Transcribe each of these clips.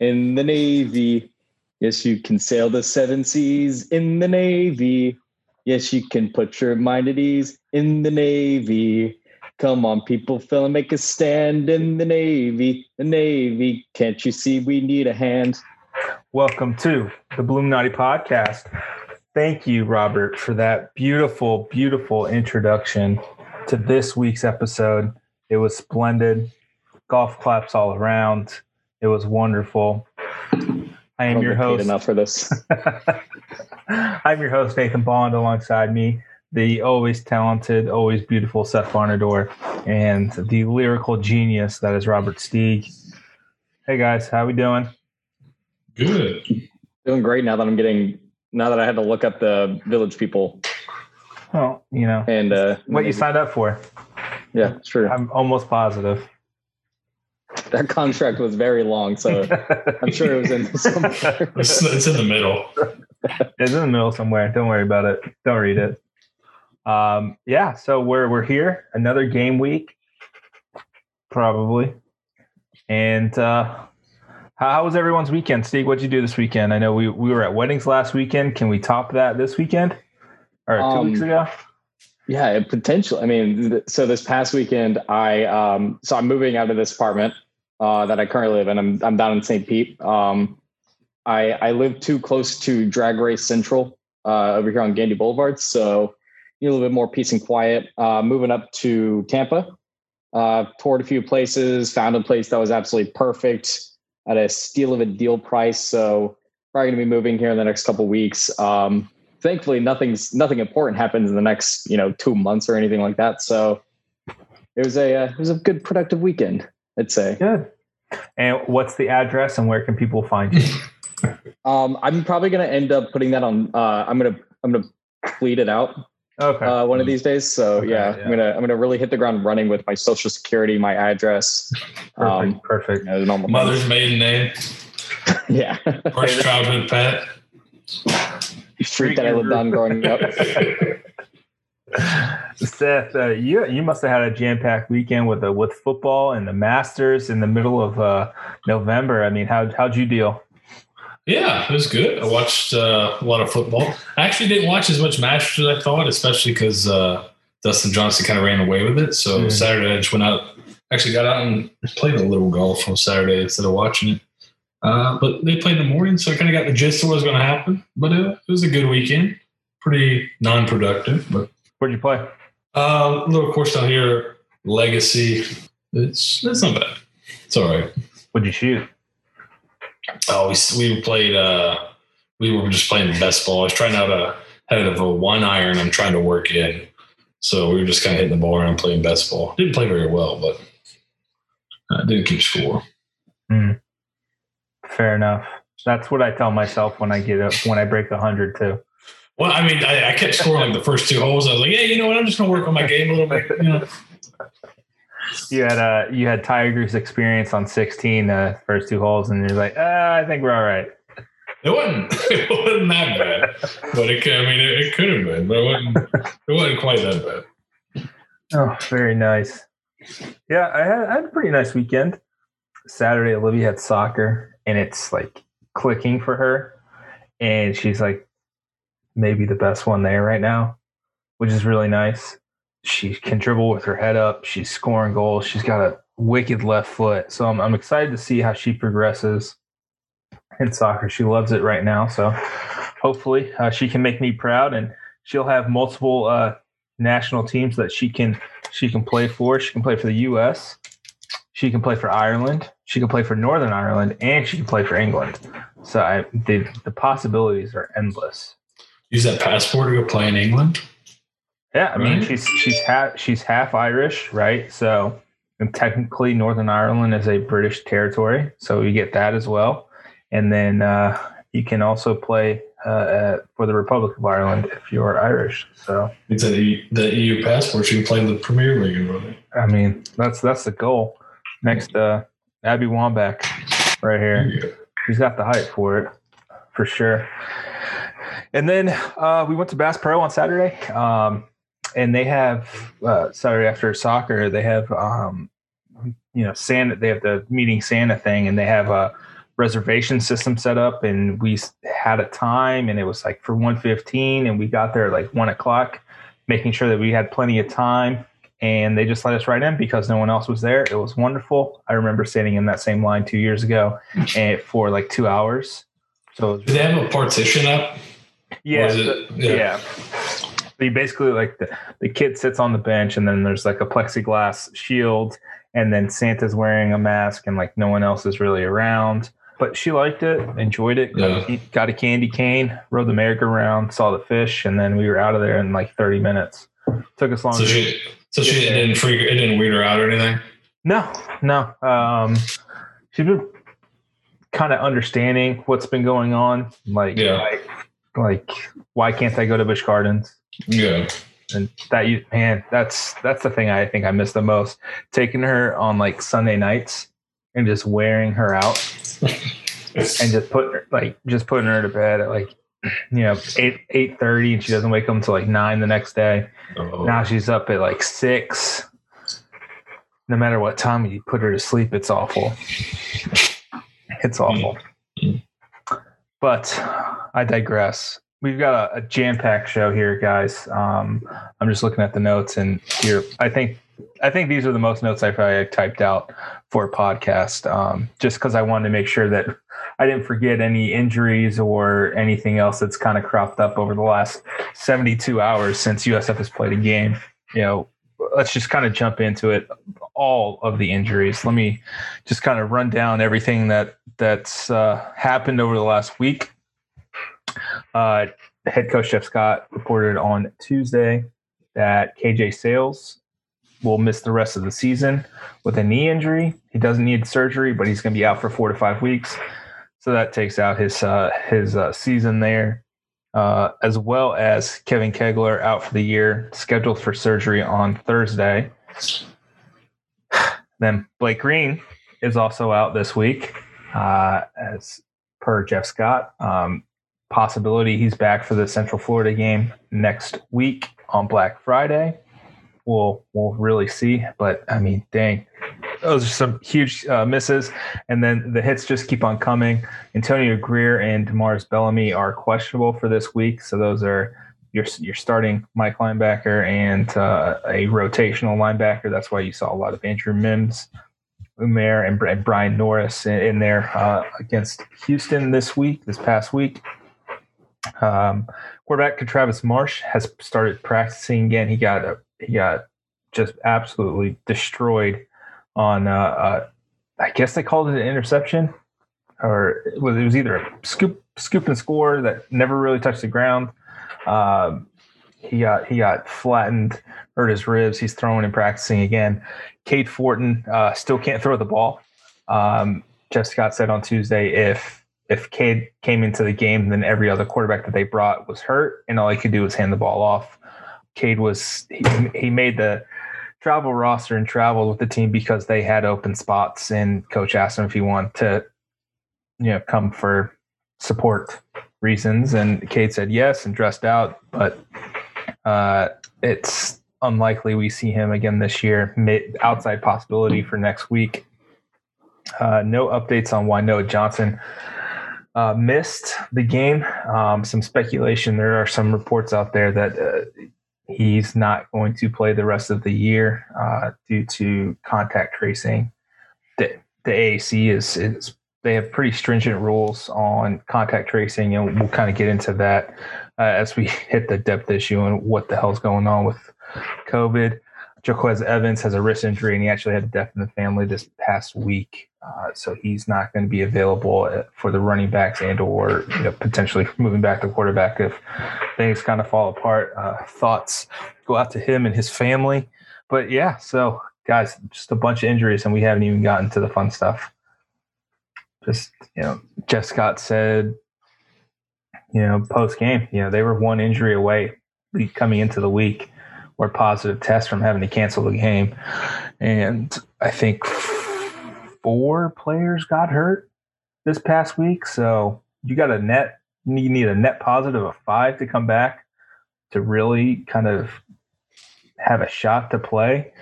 in the Navy. Yes, you can sail the seven seas in the Navy. Yes, you can put your mind at ease in the Navy. Come on, people, fella, make a stand in the Navy. The Navy. Can't you see we need a hand? Welcome to the Bulluminati podcast. Thank you, Robert, for that beautiful, beautiful introduction to this week's episode. It was splendid. Golf claps all around. It was wonderful. I am your host. Enough for this. I'm your host, Nathan Bond, alongside me, the always talented, always beautiful Seth Barnador, and the lyrical genius that is Robert Steeg. Hey guys, how we doing? Good. Doing great now that I'm getting now that I had to look up the village people. Well, you know, and uh, what maybe. you signed up for. Yeah, true. I'm almost positive. That contract was very long, so I'm sure it was in somewhere. It's, it's in the middle. it's in the middle somewhere. Don't worry about it. Don't read it. Um, yeah, so we're we're here another game week, probably, and uh, how, how was everyone's weekend? Steeg, what'd you do this weekend? I know we, we were at weddings last weekend. Can we top that this weekend or two um, weeks ago? Yeah, potentially. I mean, so this past weekend, I um, so I'm moving out of this apartment uh, that I currently live in. I'm I'm down in St. Pete. Um, I I live too close to Drag Race Central uh, over here on Gandy Boulevard, so need a little bit more peace and quiet. Uh, moving up to Tampa, uh, toured a few places, found a place that was absolutely perfect at a steal of a deal price. So probably going to be moving here in the next couple weeks. Um, thankfully, nothing's nothing important happens in the next you know two months or anything like that. So it was a uh, it was a good productive weekend. I'd say. Good. And what's the address and where can people find you? um, I'm probably going to end up putting that on. Uh, I'm gonna I'm gonna tweet it out Okay. Uh, one of these days. So okay, yeah, yeah, I'm gonna I'm gonna really hit the ground running with my social security, my address. Perfect. Um, perfect. You know, Mother's maiden name. yeah. First childhood pet. Street that I lived on growing up. Seth, uh, you you must have had a jam packed weekend with the with football and the Masters in the middle of uh, November. I mean, how how'd you deal? Yeah, it was good. I watched uh, a lot of football. I actually didn't watch as much Masters as I thought, especially because uh, Dustin Johnson kind of ran away with it. So mm. Saturday I just went out, actually got out and played a little golf on Saturday instead of watching it. Uh, but they played in the morning, so I kind of got the gist of what was going to happen. But it, it, was a good weekend, pretty non-productive. But where'd you play? Uh, little course down here, Legacy. It's it's not bad. It's all right. What'd you shoot? Oh, we we played. Uh, we were just playing best ball. I was trying out a head of a one iron. I'm trying to work in, so we were just kind of hitting the ball around playing best ball. Didn't play very well, but I uh, didn't keep score. Mm. Fair enough. That's what I tell myself when I get up when I break hundred too. Well, I mean, I, I, kept scoring like the first two holes. I was like, yeah, you know what? I'm just gonna work on my game a little bit. You know. you had uh you had Tiger's experience on 16 uh first two holes and you're like uh, I think we're all right. It wasn't it wasn't that bad, but it I mean it, it could have been, but it wasn't it wasn't quite that bad. Oh, very nice. Yeah, I had, I had a pretty nice weekend. Saturday, Olivia had soccer, and it's like clicking for her, and she's like maybe the best one there right now, which is really nice she can dribble with her head up. She's scoring goals. She's got a wicked left foot. So I'm, I'm excited to see how she progresses in soccer. She loves it right now. So hopefully uh, she can make me proud and she'll have multiple uh, national teams that she can she can play for. She can play for the U.S. She can play for Ireland. She can play for Northern Ireland, and she can play for England. So I, the the possibilities are endless. Use that passport to go play in England. Yeah, I mean she's she's half she's half Irish, right? So and technically Northern Ireland is a British territory, so you get that as well. And then uh, you can also play uh, for the Republic of Ireland if you're Irish. So it's a, the EU passport. You can play in the Premier League. I mean, that's that's the goal. Next, uh, Abby Wambach, right here. He's got the height for it, for sure. And then uh, we went to Bass Pro on Saturday. Um, and they have uh, sorry after soccer they have um, you know Santa they have the meeting Santa thing and they have a reservation system set up and we had a time and it was like for 115 and we got there at like one o'clock making sure that we had plenty of time and they just let us right in because no one else was there it was wonderful i remember standing in that same line two years ago and for like two hours so Did they have a partition up? Yeah, Was it- the- yeah. yeah. But you basically like the, the kid sits on the bench and then there's like a plexiglass shield and then Santa's wearing a mask and like no one else is really around. But she liked it, enjoyed it, got, Yeah. a, got a candy cane, rode the merry-go-round, saw the fish, and then we were out of there in like 30 minutes. Took us long. So she, so she didn't freak, it didn't weird her out or anything. No, no. Um, she's been kind of understanding what's been going on. Like, Yeah. like, like, why can't I go to Busch Gardens? Yeah. and that you man that's that's the thing i think i miss the most taking her on like sunday nights and just wearing her out and just putting her like just putting her to bed at like you know 8 eight thirty, and she doesn't wake up until like 9 the next day Oh. now she's up at like 6 no matter what time you put her to sleep it's awful it's awful mm. but i digress. We've got a, a jam-packed show here guys. Um, i'm just looking at the notes and here i think i think these are the most notes i've probably typed out for a podcast um, just because i wanted to make sure that i didn't forget any injuries or anything else that's kind of cropped up over the last 72 hours since usf has played a game. You know let's just kind of jump into it. All of the injuries. Let me just kind of run down everything that that's uh, happened over the last week uh, head coach Jeff Scott reported on Tuesday that KJ Sails will miss the rest of the season with a knee injury. He doesn't need surgery, but he's going to be out for four to five weeks. So that takes out his uh, his uh, season there, uh, as well as Kevin Kegler out for the year, scheduled for surgery on Thursday. Then Blake Green is also out this week, uh, as per Jeff Scott. Um, possibility he's back for the Central Florida game next week on Black Friday. We'll we'll really see, but I mean, dang, those are some huge uh, misses, and then the hits just keep on coming. Antonio Grier and Damaris Bellamy are questionable for this week, so those are your your starting Mike linebacker and uh, a rotational linebacker. That's why you saw a lot of Andrew Mims, Umair, and, and Brian Norris in, in there uh, against Houston this week, this past week. Um, quarterback Travis Marsh has started practicing again. He got a, he got just absolutely destroyed on. Uh, uh, I guess they called it an interception, or it was, it was either a scoop scoop and score that never really touched the ground. Um, he got he got flattened, hurt his ribs. He's throwing and practicing again. Cade Fortin uh, still can't throw the ball. Um, Jeff Scott said on Tuesday if if Cade came into the game, then every other quarterback that they brought was hurt, and all he could do was hand the ball off. Cade was he, he made the travel roster and traveled with the team because they had open spots, and coach asked him if he wanted to, you know, come for support reasons, and Cade said yes and dressed out, but uh, it's unlikely we see him again this year. Mid, outside possibility for next week. Uh, no updates on Noah Johnson uh, missed the game. Um, some speculation. There are some reports out there that uh, he's not going to play the rest of the year uh, due to contact tracing. The, the AAC is, is they have pretty stringent rules on contact tracing, and we'll kind of get into that uh, as we hit the depth issue and what the hell's going on with COVID. Jaquez Evans has a wrist injury, and he actually had a death in the family this past week. Uh, so he's not going to be available uh, for the running backs and or you know, potentially moving back to quarterback if things kind of fall apart. Uh, thoughts go out to him and his family. But yeah, so guys, just a bunch of injuries, and we haven't even gotten to the fun stuff. Just you know, Jeff Scott said, you know, post game, you know, they were one injury away coming into the week or positive test from having to cancel the game. And I think four players got hurt this past week. So you got a net, you need a net positive of five to come back to really kind of have a shot to play.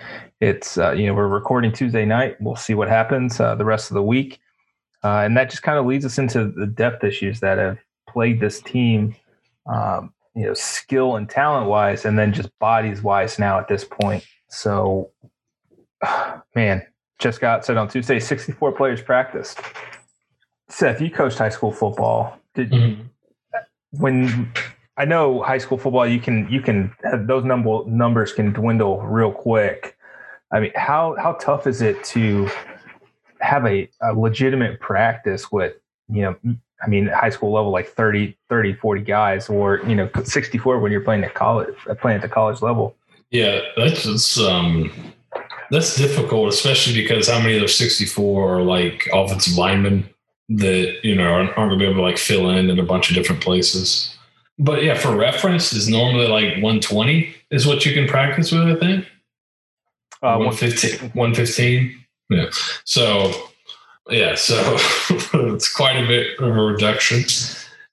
It's, uh, you know, we're recording Tuesday night. We'll see what happens uh, the rest of the week. Uh, and that just kind of leads us into the depth issues that have plagued this team, um, you know, skill and talent wise, and then just bodies wise now at this point. So, man, just got said on Tuesday, 64 players practiced. Seth, you coached high school football. Did mm-hmm. when I know high school football, you can you can those number numbers can dwindle real quick. I mean, how how tough is it to have a, a legitimate practice with you know I mean, high school level, like 30, 30, 40 guys, or, you know, 64 when you're playing at college, playing at the college level. Yeah, that's just, um, that's difficult, especially because how many of those 64 are like offensive linemen that, you know, aren't, aren't going to be able to like fill in in a bunch of different places. But yeah, for reference, is normally like 120 is what you can practice with, I think. Uh, 115. 115. Yeah. So, yeah, so it's quite a bit of a reduction.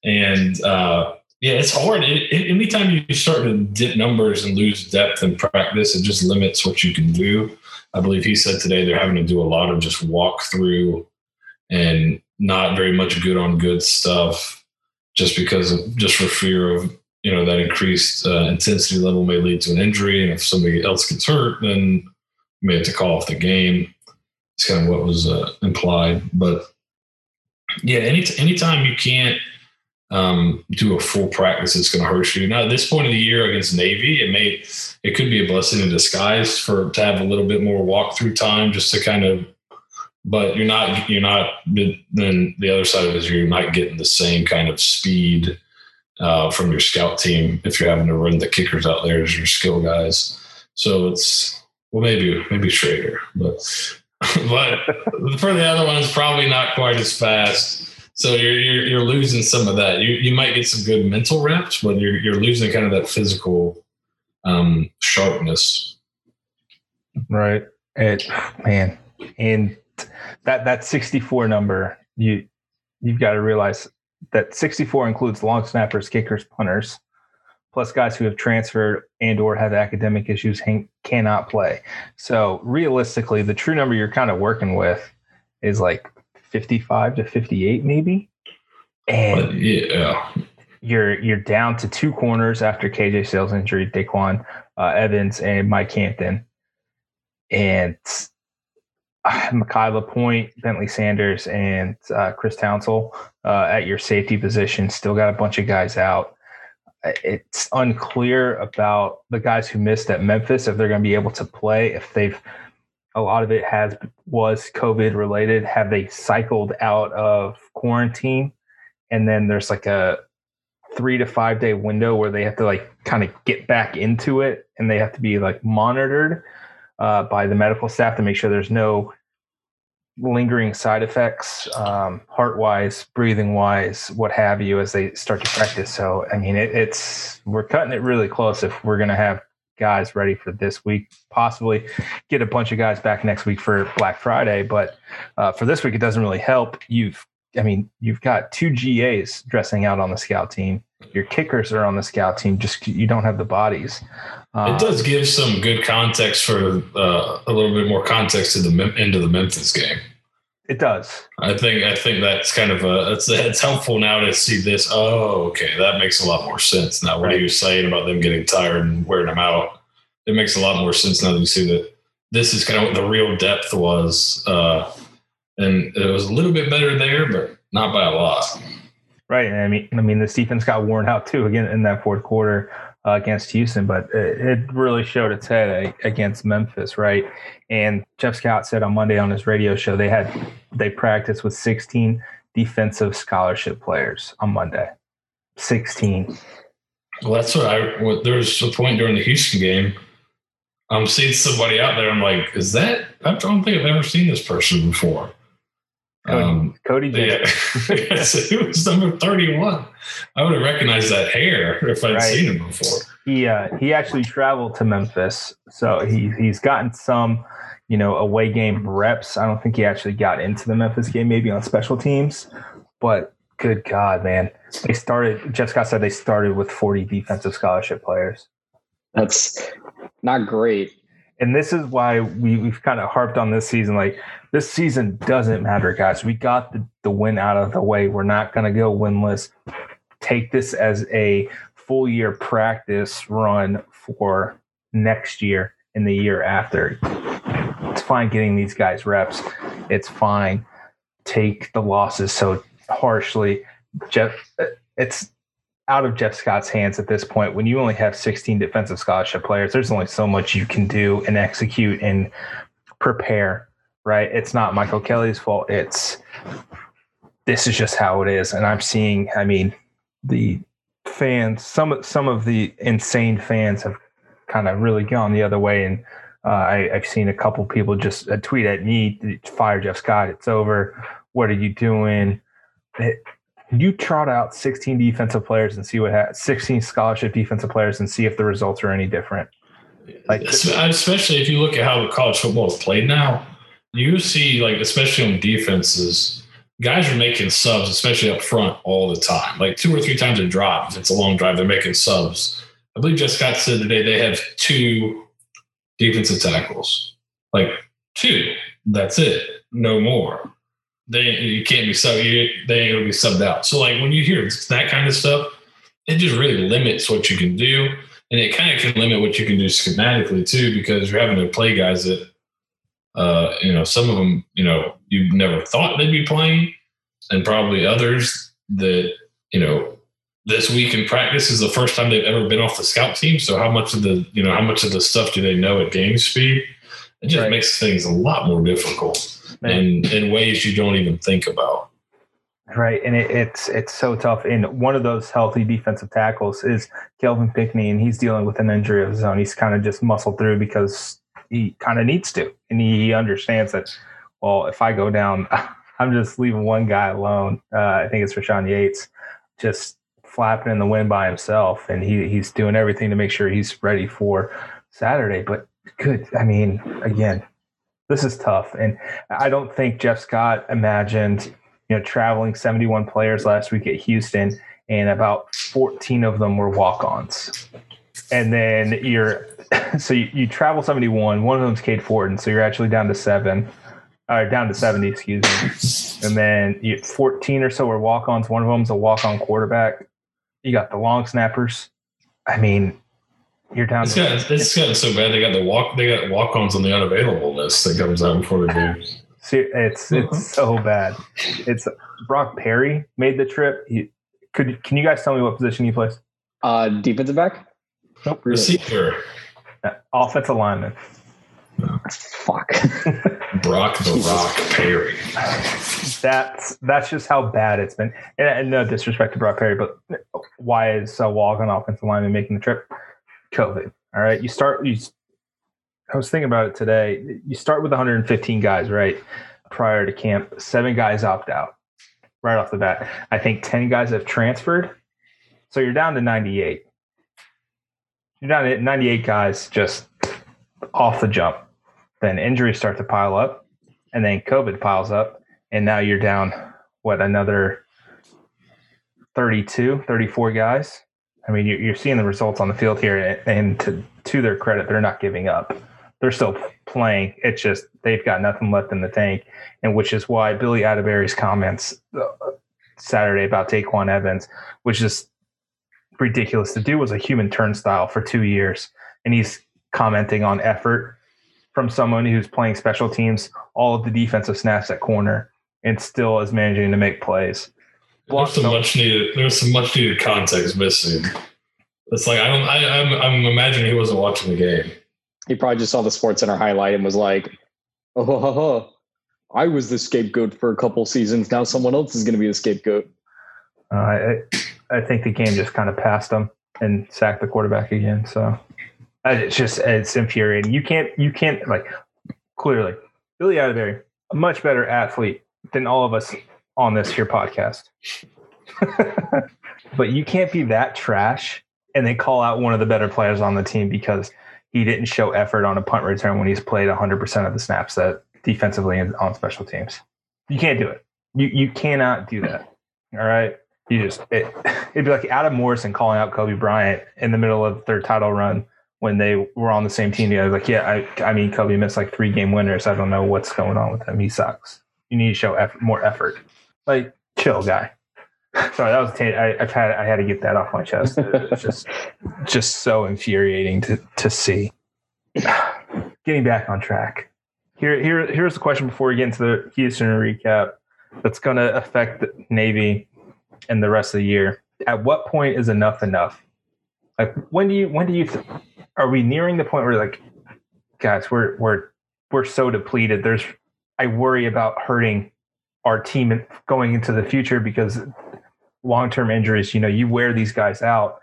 And uh, yeah, it's hard. It, it, anytime you start to dip numbers and lose depth in practice, it just limits what you can do. I believe he said today they're having to do a lot of just walk through and not very much good on good stuff just because of just for fear of you know that increased uh, intensity level may lead to an injury and if somebody else gets hurt then you may have to call off the game it's kind of what was uh, implied. But yeah, any anytime you can't um, do a full practice, it's going to hurt you. Now, at this point of the year against Navy, it may it could be a blessing in disguise for to have a little bit more walkthrough time, just to kind of. But you're not you're not. Then the other side of it is you're not getting the same kind of speed uh, from your scout team if you're having to run the kickers out there as your skill guys. So it's well maybe maybe Shrader, but but for the other ones, probably not quite as fast. So you're, you're, you're losing some of that. You you might get some good mental reps, but you're you're losing kind of that physical um, sharpness. Right. It man, and that that 64 number, you you've got to realize that 64 includes long snappers, kickers, punters plus guys who have transferred and or have academic issues cannot play. So realistically, the true number you're kind of working with is like 55 to 58 maybe. And yeah. You're you're down to two corners after KJ Sails injury, Daquan uh, Evans and Mike Hampton. And uh, Mekhi LaPointe, Bentley Sanders, and uh, Chris Townsell uh, at your safety position. Still got a bunch of guys out it's unclear about the guys who missed at Memphis if they're going to be able to play. If they've, a lot of it has was COVID related. Have they cycled out of quarantine? And then there's like a three to five day window where they have to like kind of get back into it and they have to be like monitored uh, by the medical staff to make sure there's no lingering side effects, um, heart wise, breathing wise, what have you, as they start to practice. So, I mean, it, it's we're cutting it really close if we're going to have guys ready for this week, possibly get a bunch of guys back next week for Black Friday. But uh, for this week, it doesn't really help. You've, I mean, you've got two GAs dressing out on the scout team. Your kickers are on the scout team. Just you don't have the bodies. Uh, it does give some good context for uh, a little bit more context to the end of the Memphis game. It does. I think I think that's kind of a it's it's helpful now to see this. Oh, okay, that makes a lot more sense now. What right. are you saying about them getting tired and wearing them out? It makes a lot more sense now that you see that this is kind of what the real depth was, uh, and it was a little bit better there, but not by a lot. Right. I mean, I mean, the defense got worn out too again in that fourth quarter uh, against Houston, but it, it, really showed its head against Memphis, right? And Jeff Scott said on Monday on his radio show they had they practiced with 16 defensive scholarship players on Monday. 16. Well, that's what I. What, there was a point during the Houston game. I'm seeing somebody out there. I'm like, is that? I don't think I've ever seen this person before. Cody, um, Cody yeah, it was number 31. I would have recognized that hair if I'd right. seen him before. He uh, he actually traveled to Memphis, so he he's gotten some, you know, away game reps. I don't think he actually got into the Memphis game, maybe on special teams, but good God, man, they started. Jeff Scott said they started with 40 defensive scholarship players. That's not great And this is why we, we've kind of harped on this season. Like this season doesn't matter, guys. We got the, the win out of the way. We're not going to go winless. Take this as a full year practice run for next year and the year after. It's fine getting these guys reps. It's fine. Take the losses so harshly. Jeff, it's out of Jeff Scott's hands at this point. When you only have 16 defensive scholarship players, there's only so much you can do and execute and prepare, right? It's not Michael Kelly's fault. It's this is just how it is. And I'm seeing, I mean, the fans, some some of the insane fans have kind of really gone the other way. And uh, I, have seen a couple people just uh, tweet at me, fire Jeff Scott, it's over. What are you doing? It, you trot out 16 defensive players and see what happens 16 scholarship defensive players and see if the results are any different like especially if you look at how college football is played now you see like especially on defenses guys are making subs especially up front all the time. Like two or three times a drive if it's a long drive they're making subs. I believe jeff scott said today they have two defensive tackles. Like two. That's it. No more. They you can't be sub you, they ain't gonna be subbed out. So like when you hear that kind of stuff, it just really limits what you can do, and it kind of can limit what you can do schematically too, because you're having to play guys that, uh, you know, some of them you know you never thought they'd be playing, and probably others that you know this week in practice is the first time they've ever been off the scout team. So how much of the you know how much of the stuff do they know at game speed? It just right. makes things a lot more difficult in in ways you don't even think about. Right, and it, it's it's so tough. And one of those healthy defensive tackles is Kelvin Pinkney, and he's dealing with an injury of his own. He's kind of just muscled through because he kind of needs to, and he understands that. Well, if I go down, I'm just leaving one guy alone. Uh, I think it's Rashawn Yates, just flapping in the wind by himself, and he he's doing everything to make sure he's ready for Saturday. But good, I mean, again, this is tough. And I don't think Jeff Scott imagined, you know, traveling 71 players last week at Houston and about 14 of them were walk-ons. And then you're so you, you travel 71, one of them's Cade Fortin, so you're actually down to seven. Or down to 70, excuse me. And then you 14 or so are walk-ons. One of them's a walk-on quarterback. You got the long snappers. I mean, you're down. To it's, got, it's gotten so bad. They got the walk. They got walk-ons on the unavailable list that comes out before the games. See, it's it's uh-huh. so bad. It's Brock Perry made the trip. He, could can you guys tell me what position he plays? Uh, defensive back. Nope. Receiver. Offensive lineman. Fuck. Brock the Rock Perry. That's that's just how bad it's been. And, and no disrespect to Brock Perry, but why is uh, Walk on offensive lineman making the trip? COVID. All right. You start, you, I was thinking about it today. You start with 115 guys, right? Prior to camp, seven guys opt out right off the bat. I think 10 guys have transferred. So you're down to 98. You're down to 98 guys just off the jump. Then injuries start to pile up, and then COVID piles up. And now you're down, what, another 32, 34 guys? I mean, you're seeing the results on the field here, and to to their credit, they're not giving up. They're still playing. It's just they've got nothing left in the tank, and which is why Billy Atterbury's comments uh, Saturday about Daquan Evans, which is ridiculous to do, was a human turnstile for two years, and he's commenting on effort from someone who's playing special teams, all of the defensive snaps at corner, and still is managing to make plays. There's some much needed. There's some much needed context missing. It's like I don't. I, I'm. I'm imagining he wasn't watching the game. He probably just saw the Sports Center highlight and was like, "Oh, ho, ho, ho. I was the scapegoat for a couple seasons. Now someone else is going to be the scapegoat." Uh, I I think the game just kind of passed him and sacked the quarterback again. So it's just it's infuriating. You can't you can't like clearly Billy Atterbury, a much better athlete than all of us on this here podcast. but you can't be that trash and they call out one of the better players on the team because he didn't show effort on a punt return when he's played 100% of the snaps that defensively and on special teams. You can't do it. You you cannot do that. All right. You just it, it'd be like Adam Morrison calling out Kobe Bryant in the middle of their title run when they were on the same team. Yeah, like, yeah, I, I mean, Kobe missed like three game winners. I don't know what's going on with him. He sucks. You need to show effort, more effort. Like, chill, guy. Sorry, that was t- I, I've had I had to get that off my chest. It's just just so infuriating to to see. Getting back on track. Here here here's the question before we get into the Houston recap. That's going to affect Navy and the rest of the year. At what point is enough enough? Like when do you when do you th- are we nearing the point where like guys we're we're we're so depleted. There's I worry about hurting our team going into the future because long term injuries, you know, you wear these guys out,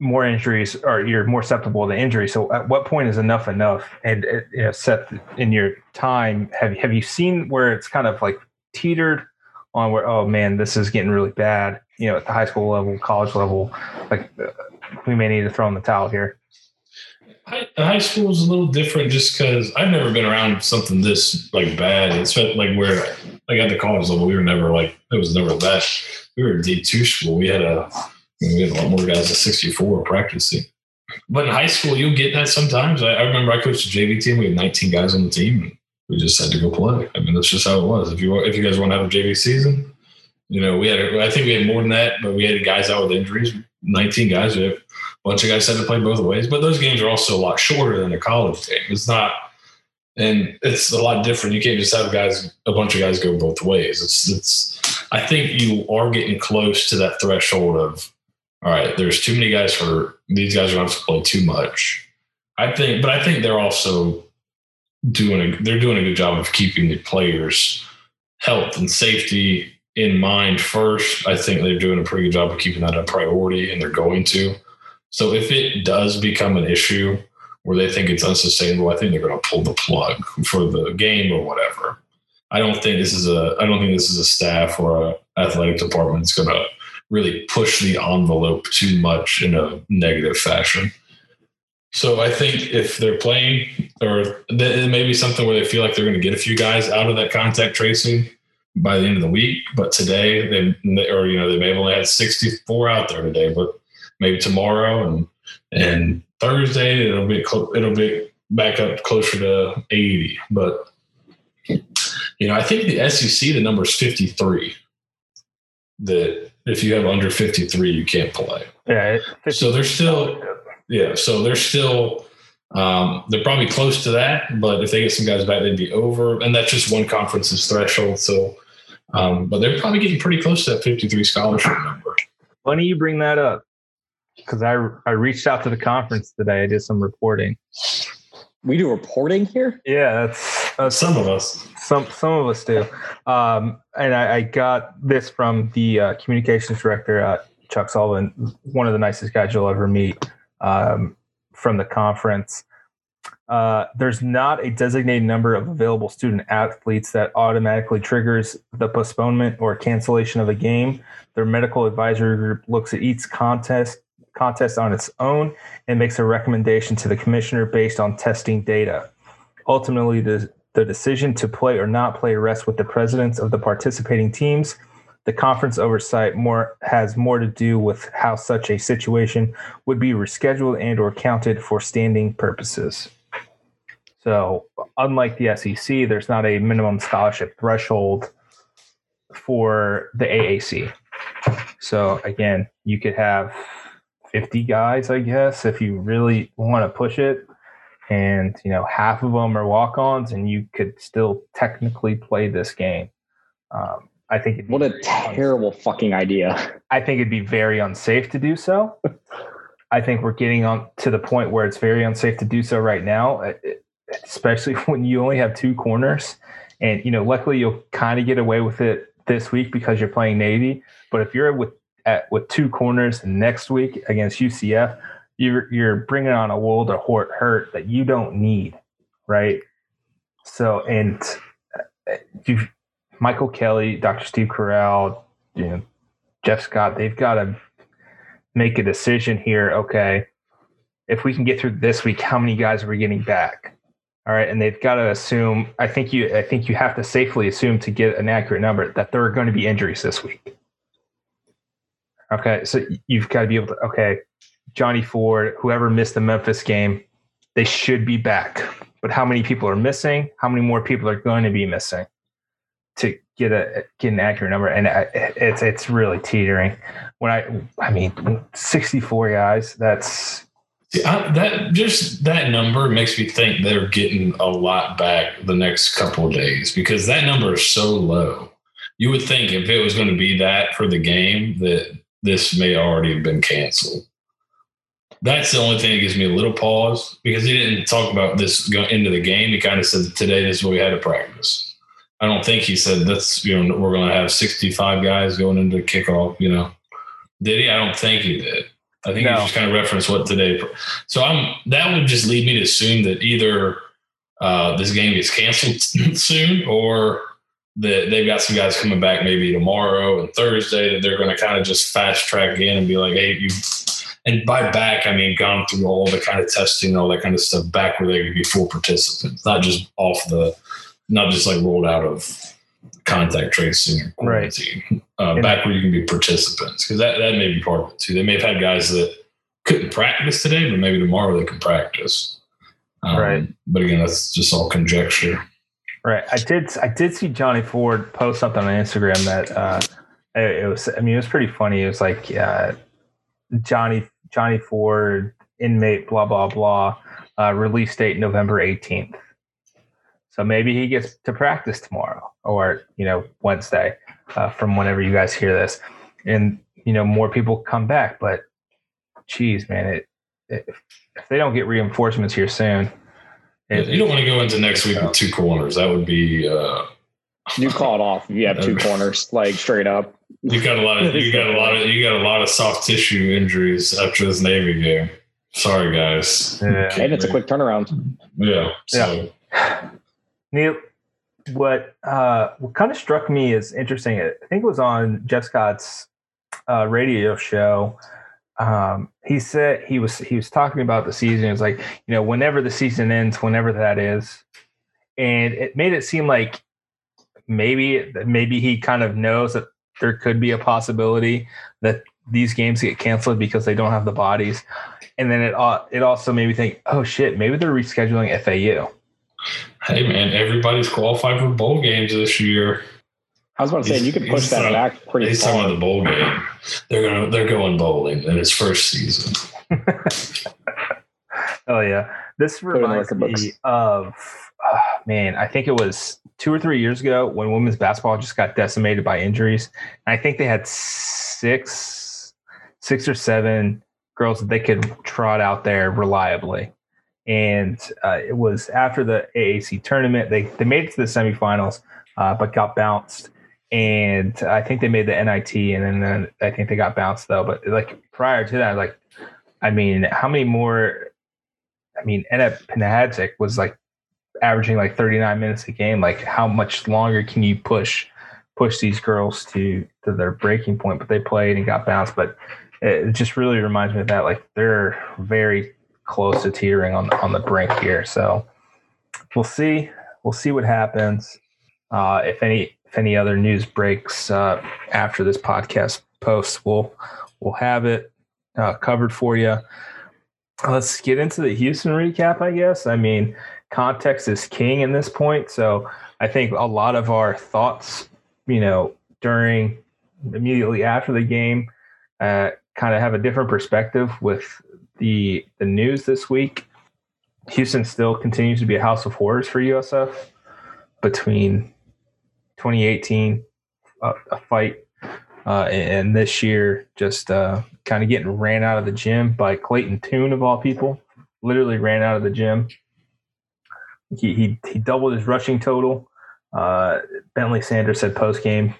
more injuries or you're more susceptible to injury. So at what point is enough enough? And uh, you know, set in your time, have have you seen where it's kind of like teetered on where oh man, this is getting really bad. You know, at the high school level, college level, like we may need to throw in the towel here. High, high school is a little different just because I've never been around something this like bad. It's like where like at the college level, we were never like it was never that. We were D two school. We had a we had a lot more guys at sixty four practicing. But in high school, you'll get that sometimes. I, I remember I coached a JV team. We had 19 guys on the team. We just had to go play. I mean, that's just how it was. If you if you guys want to have a JV season, you know, we had I think we had more than that, but we had guys out with injuries. 19 guys. We have a bunch of guys had to play both ways. But those games are also a lot shorter than a college game. It's not, and it's a lot different. You can't just have guys a bunch of guys go both ways. It's it's. I think you are getting close to that threshold of all right. There's too many guys for these guys are going to play too much. I think, but I think they're also doing a they're doing a good job of keeping the players' health and safety in mind first. I think they're doing a pretty good job of keeping that a priority, and they're going to. So if it does become an issue where they think it's unsustainable, I think they're going to pull the plug for the game or whatever. I don't think this is a I don't think this is a staff or a athletic department that's going to really push the envelope too much in a negative fashion. So I think if they're playing, or it may be something where they feel like they're going to get a few guys out of that contact tracing by the end of the week. But today, they or you know they may have only had 64 out there today, but maybe tomorrow and and Thursday it'll be it'll be back up closer to 80. But you know, I think the SEC the number is 53. That if you have under 53, you can't play. Yeah. So they're still yeah, so they're still um, they're probably close to that, but if they get some guys back, they'd be over, and that's just one conference's threshold. So, um, but they're probably getting pretty close to that 53 scholarship number. Funny you bring that up because I I reached out to the conference today. I did some reporting. We do reporting here. Yeah, that's, that's some of us. Some some of us do, um, and I, I, got this from the uh, communications director, uh, Chuck Sullivan, one of the nicest guys you'll ever meet um, from the conference. Uh, there's not a designated number of available student athletes that automatically triggers the postponement or cancellation of a game. Their medical advisory group looks at each contest contest on its own and makes a recommendation to the commissioner based on testing data. Ultimately, the, the decision to play or not play rests with the presidents of the participating teams the conference oversight more has more to do with how such a situation would be rescheduled and or counted for standing purposes. So, unlike the SEC, there's not a minimum scholarship threshold for the AAC. So, again, you could have 50 guys, I guess, if you really want to push it. And, you know, half of them are walk ons, and you could still technically play this game. Um, I think what a terrible unsafe. fucking idea. I think it'd be very unsafe to do so. I think we're getting on to the point where it's very unsafe to do so right now, especially when you only have two corners. And you know, luckily you'll kind of get away with it this week because you're playing Navy. But if you're with at, with two corners next week against UCF, you're you're bringing on a world of hurt, hurt that you don't need, right? So, and you Michael Kelly, Dr. Steve Currall, you know, Jeff Scott, they've got to make a decision here. Okay, if we can get through this week, how many guys are we getting back? All right, and they've got to assume. I think you. I think you have to safely assume to get an accurate number that there are going to be injuries this week. Okay, so you've got to be able to. Okay, Johnny Ford, whoever missed the Memphis game, they should be back. But how many people are missing? How many more people are going to be missing to get a get an accurate number? And it's it's really teetering. When I I mean, sixty four guys. That's I, that just that number makes me think they're getting a lot back the next couple of days because that number is so low. You would think if it was going to be that for the game that this may already have been canceled. That's the only thing that gives me a little pause because he didn't talk about this into the game. He kind of said today this is what we had to practice. I don't think he said that's you know we're going to have 65 guys going into kickoff. You know, did he? I don't think he did. I think no. you just kind of referenced what today. So I'm that would just lead me to assume that either uh, this game gets canceled soon, or that they've got some guys coming back maybe tomorrow and Thursday that they're going to kind of just fast track in and be like, hey, you. And by back, I mean gone through all the kind of testing, all that kind of stuff, back where they could be full participants, not just off the, not just like rolled out of contact tracing or quarantine. Right uh, back where you can be participants because that, that may be part of it too. They may have had guys that couldn't practice today, but maybe tomorrow they can practice. Um, right. But again, that's just all conjecture. Right. I did. I did see Johnny Ford post something on Instagram that uh, it, it was. I mean, it was pretty funny. It was like uh, Johnny Johnny Ford inmate blah blah blah. Uh, release date November eighteenth. So maybe he gets to practice tomorrow or you know Wednesday uh, from whenever you guys hear this, and you know more people come back. But geez, man, it, it if they don't get reinforcements here soon, it, you don't want to go into next week with two corners. That would be. Uh, you call it off if you have two corners, like straight up. You got a lot of you got a lot of you got a lot of soft tissue injuries after this Navy game. Sorry, guys. Yeah. And it's a quick turnaround. Yeah. So. Yeah. Neil, what uh, what kind of struck me as interesting, I think it was on Jeff Scott's uh, radio show. Um, he said he was he was talking about the season. It was like you know whenever the season ends, whenever that is, and it made it seem like maybe maybe he kind of knows that there could be a possibility that these games get canceled because they don't have the bodies. And then it it also made me think, oh shit, maybe they're rescheduling FAU Hey man, everybody's qualified for bowl games this year. I was about to say you could push that talking, back pretty he's far. talking about the bowl game. They're gonna they're going bowling in his first season. oh yeah, this reminds me of oh, man. I think it was two or three years ago when women's basketball just got decimated by injuries. And I think they had six, six or seven girls that they could trot out there reliably and uh, it was after the AAC tournament. They they made it to the semifinals, uh, but got bounced. And I think they made the NIT, and then I think they got bounced though. But like prior to that, like I mean, how many more? I mean, Enna Pehadzic was like averaging like 39 minutes a game. Like, how much longer can you push push these girls to to their breaking point? But they played and got bounced. But it just really reminds me of that. Like, they're very close to teetering on on the brink here. So we'll see. We'll see what happens. Uh, if any if any other news breaks uh, after this podcast post, we'll we'll have it uh, covered for you. Let's get into the Houston recap. I guess. I mean, context is king in this point. So I think a lot of our thoughts, you know, during immediately after the game, uh, kind of have a different perspective with the the news this week. Houston still continues to be a house of horrors for USF between 2018 uh, a fight uh, and this year just uh, kind of getting ran out of the gym by Clayton Tune of all people. Literally ran out of the gym. He he, he doubled his rushing total. Uh, Bentley Sanders said post game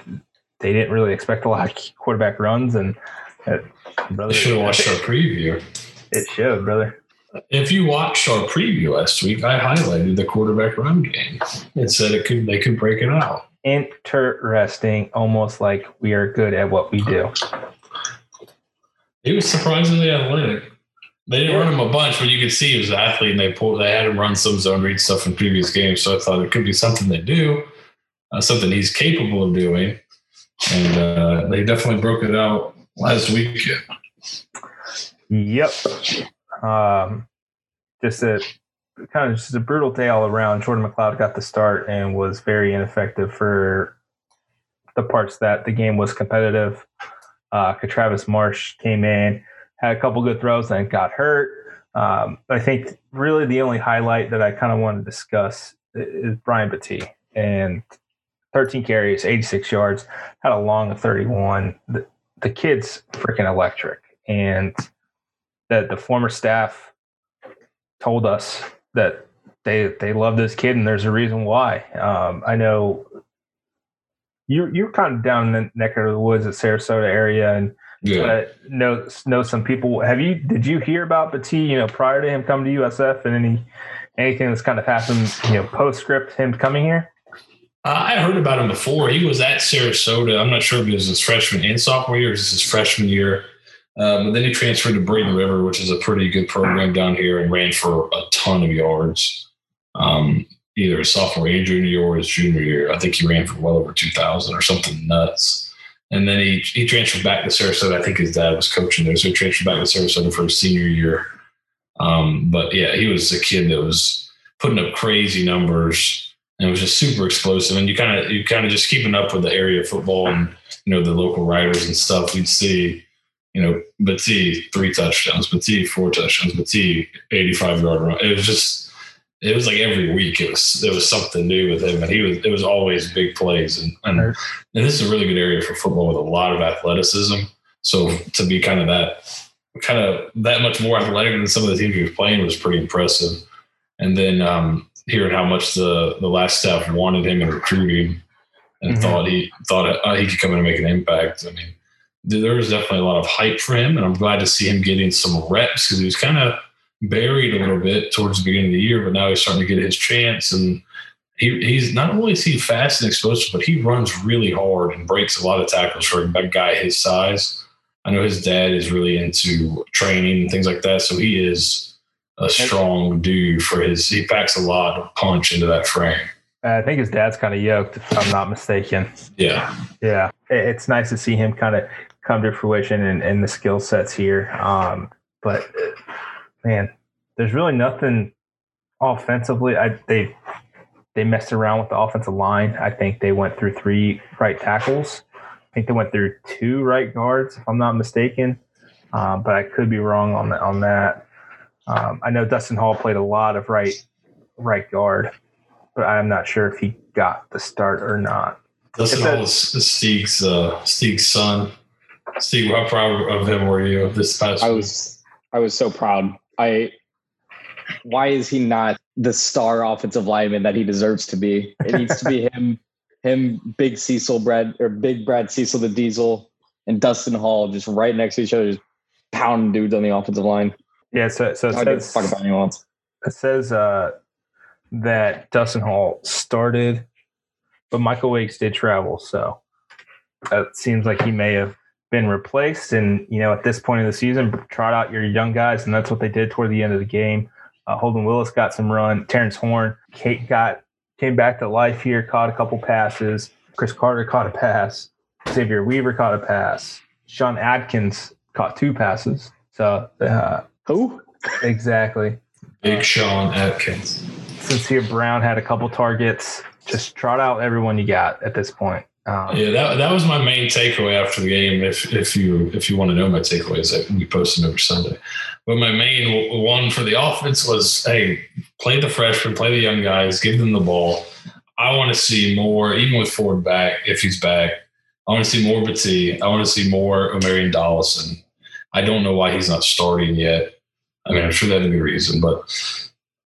they didn't really expect a lot of quarterback runs and. Uh, should have watched our preview. It showed, brother. If you watched our preview last week, I highlighted the quarterback run game and said it could they could break it out. Interesting, almost like we are good at what we do. He was surprisingly athletic. They didn't run him a bunch, but you could see he was an athlete, and they pulled, they had him run some zone read stuff in previous games. So I thought it could be something they do, uh, something he's capable of doing, and uh, they definitely broke it out last weekend. Yep. Um, just a kind of just a brutal day all around. Jordan McCloud got the start and was very ineffective for the parts that the game was competitive. Uh, Travis Marsh came in, had a couple good throws, and got hurt. Um, I think really the only highlight that I kind of want to discuss is Brian Battie and 13 carries, 86 yards, had a long of 31. The, the kid's freaking electric. And that the former staff told us that they they love this kid and there's a reason why. Um, I know you you're kind of down in the neck of the woods at Sarasota area and yeah. Uh, know know some people. Have you did you hear about Battie? You know, prior to him coming to USF, and any anything that's kind of happened, you know, postscript him coming here. Uh, I heard about him before. He was at Sarasota. I'm not sure if it was his freshman and sophomore year, or his freshman year. Um, but then he transferred to Braden River, which is a pretty good program down here, and ran for a ton of yards. Um, either his sophomore and junior year or his junior year. I think he ran for well over 2,000 or something nuts. And then he, he transferred back to Sarasota. I think his dad was coaching there. So he transferred back to Sarasota for his senior year. Um, but yeah, he was a kid that was putting up crazy numbers and was just super explosive. And you kind of, you kind of just keeping up with the area of football and, you know, the local writers and stuff. You'd see, you know, Battie three touchdowns, Battie four touchdowns, Battie 85 yard run. It was just, it was like every week it was there was something new with him and he was it was always big plays and and, and this is a really good area for football with a lot of athleticism so to be kind of that kind of that much more athletic than some of the teams he was playing was pretty impressive and then um, hearing how much the the last staff wanted him and recruiting and mm-hmm. thought he thought uh, he could come in and make an impact i mean there was definitely a lot of hype for him and i'm glad to see him getting some reps because he was kind of buried a little bit towards the beginning of the year, but now he's starting to get his chance. And he, he's not only is he fast and explosive, but he runs really hard and breaks a lot of tackles for a guy his size. I know his dad is really into training and things like that, so he is a strong dude for his. He packs a lot of punch into that frame. Uh, I think his dad's kind of yoked, if I'm not mistaken. Yeah, yeah. It's nice to see him kind of come to fruition in, in the skill sets here. Um, but man, there's really nothing offensively. I they they messed around with the offensive line. I think they went through three right tackles. I think they went through two right guards, if I'm not mistaken. Um, but I could be wrong on that. On that, um, I know Dustin Hall played a lot of right right guard, but I'm not sure if he got the start or not. Dustin Hall is Steeg's uh, Steeg's son. Steeg, how proud of him were you of this past? I was I was so proud. I why is he not the star offensive lineman that he deserves to be? It needs to be him, him, big Cecil Brad or big Brad Cecil the Diesel and Dustin Hall just right next to each other, just pounding dudes on the offensive line. Yeah, so so it says, talk about anyone else. It says uh, that Dustin Hall started, but Michael Wakes did travel, so it seems like he may have been replaced. And, you know, at this point of the season, trot out your young guys. And that's what they did toward the end of the game. Uh, Holden Willis got some run. Terrence Horn Kate got came back to life here, caught a couple passes. Chris Carter caught a pass. Xavier Weaver caught a pass. Sean Atkins caught two passes. So, uh, who? Exactly. Big Sean Atkins. Sincere Brown had a couple targets. Just trot out everyone you got at this point. Um, yeah, that, that was my main takeaway after the game. If if you if you want to know my takeaways, that we post them every Sunday. But my main one for the offense was, hey, play the freshmen, play the young guys, give them the ball. I want to see more, even with Ford back, if he's back. I want to see more Battie. I want to see more Omarion Dollison. I don't know why he's not starting yet. I mean, I'm sure that had a reason, but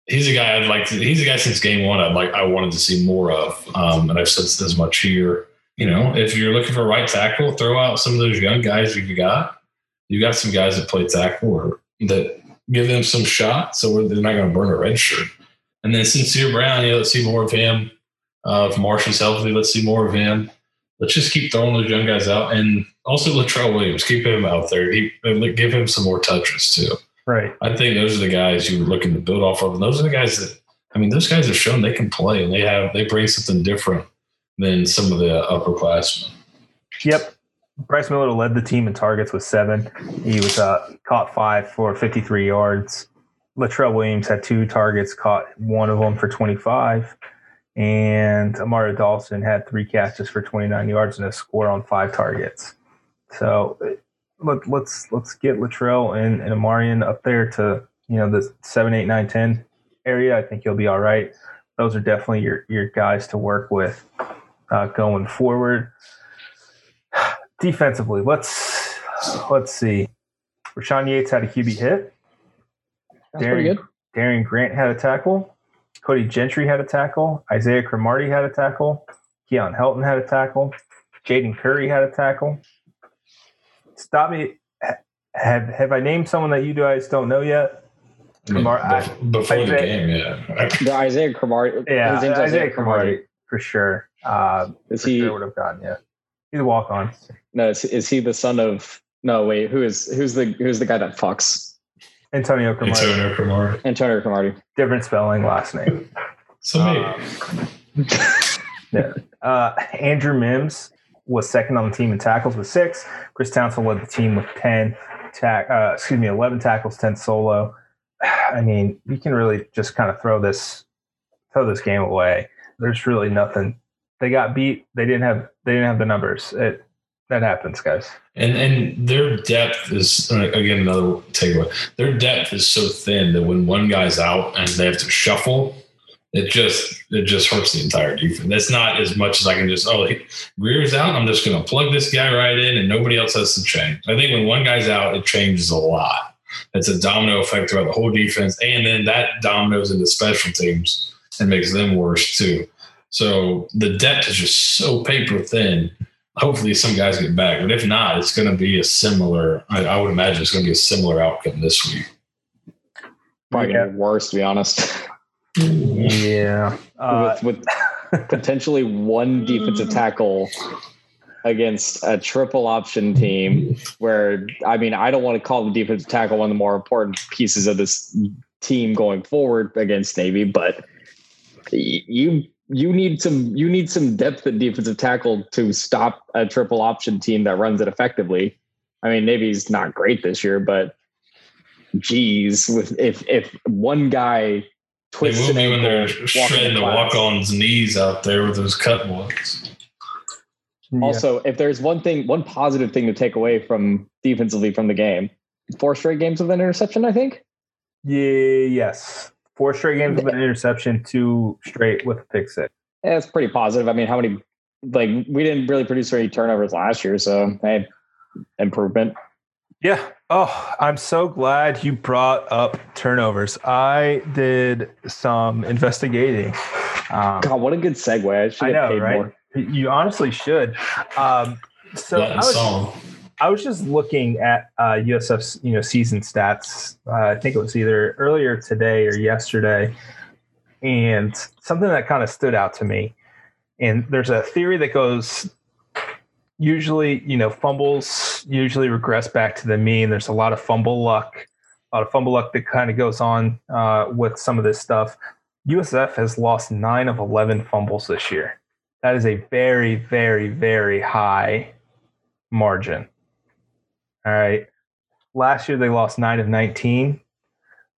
he's a guy I'd like to. He's a guy since game one. I'd like. I wanted to see more of, um, and I've said as much here you know, if you're looking for right tackle, throw out some of those young guys you got. You got some guys that play tackle or that give them some shot, so they're not going to burn a red shirt. And then Sincere Brown, yeah, let's see more of him. Uh, if Marsh is healthy, let's see more of him. Let's just keep throwing those young guys out, and also Latrell Williams, keep him out there. He, give him some more touches too. Right. I think those are the guys you're looking to build off of, and those are the guys that I mean, those guys have shown they can play, and they have they bring something different than some of the upperclassmen. Yep. Bryce Miller led the team in targets with seven. He was uh, caught five for 53 yards. Latrell Williams had two targets, caught one of them for 25. And Amari Dawson had three catches for 29 yards and a score on five targets. So let, let's let's get Latrell and, and Amarian up there to you know the seven, eight, nine, ten area. I think you'll be all right. Those are definitely your your guys to work with uh, going forward. Defensively, let's let's see. Rashawn Yates had a QB hit. That's pretty good. Darian Grant had a tackle. Cody Gentry had a tackle. Isaiah Cromartie had a tackle. Keon Helton had a tackle. Jaden Curry had a tackle. Stop me. Have have I named someone that you guys don't know yet? I mean, Kamar- bef- before the game, yeah. The Isaiah Cromartie. Yeah, his name's Isaiah Cromartie for sure. Uh, Is he? sure would have gotten yeah. He's a walk on. No, is, is he the son of? No, wait. Who is? Who's the? Who's the guy that fucks? Antonio Cromartie. Antonio Cromartie. Antonio Cromartie. Different spelling, last name. So maybe. Um, Uh, Andrew Mims was second on the team in tackles with six. Chris Townsend led the team with ten. Tack, uh, excuse me, eleven tackles, ten solo. I mean, you can really just kind of throw this throw this game away. There's really nothing. They got beat. They didn't have they didn't have the numbers. It that happens, guys. And and their depth is uh, again another takeaway. Their depth is so thin that when one guy's out and they have to shuffle, it just it just hurts the entire defense. That's not as much as I can just oh Grier's out. I'm just going to plug this guy right in, and nobody else has to change. I think when one guy's out, it changes a lot. It's a domino effect throughout the whole defense, and then that dominoes into special teams and makes them worse too. So the depth is just so paper thin hopefully some guys get back. But if not, it's going to be a similar. I, I would imagine it's going to be a similar outcome this week. Probably Yeah. gonna be worse, to be honest. Yeah. Uh, with with potentially one defensive tackle against a triple option team where I mean I don't want to call the defensive tackle one of the more important pieces of this team going forward against Navy, but you you need some you need some depth at defensive tackle to stop a triple option team that runs it effectively. I mean Navy's not great this year, but geez, with if if one guy They twists will an be when they're shredding the walk-ons' knees out there with those cut ones. yeah. Also, if there's one thing, one positive thing to take away from defensively from the game, four straight games with an interception, I think. yeah, yes. Four straight games with an interception, two straight with a pick six. Yeah, it's pretty positive. I mean, how many, like, we didn't really produce any turnovers last year, so hey, improvement. Yeah. Oh, I'm so glad you brought up turnovers. I did some investigating. Um, God, what a good segue. I should I get know, paid right? more. You honestly should. Um, so I was, song. I was just looking at uh, USF's you know season stats. Uh, I think it was either earlier today or yesterday, and something that kind of stood out to me. And there's a theory that goes usually you know fumbles usually regress back to the mean. There's a lot of fumble luck, a lot of fumble luck that kind of goes on uh, with some of this stuff. USF has lost nine of eleven fumbles this year. That is a very, very, very high margin. All right. Last year they lost nine of 19.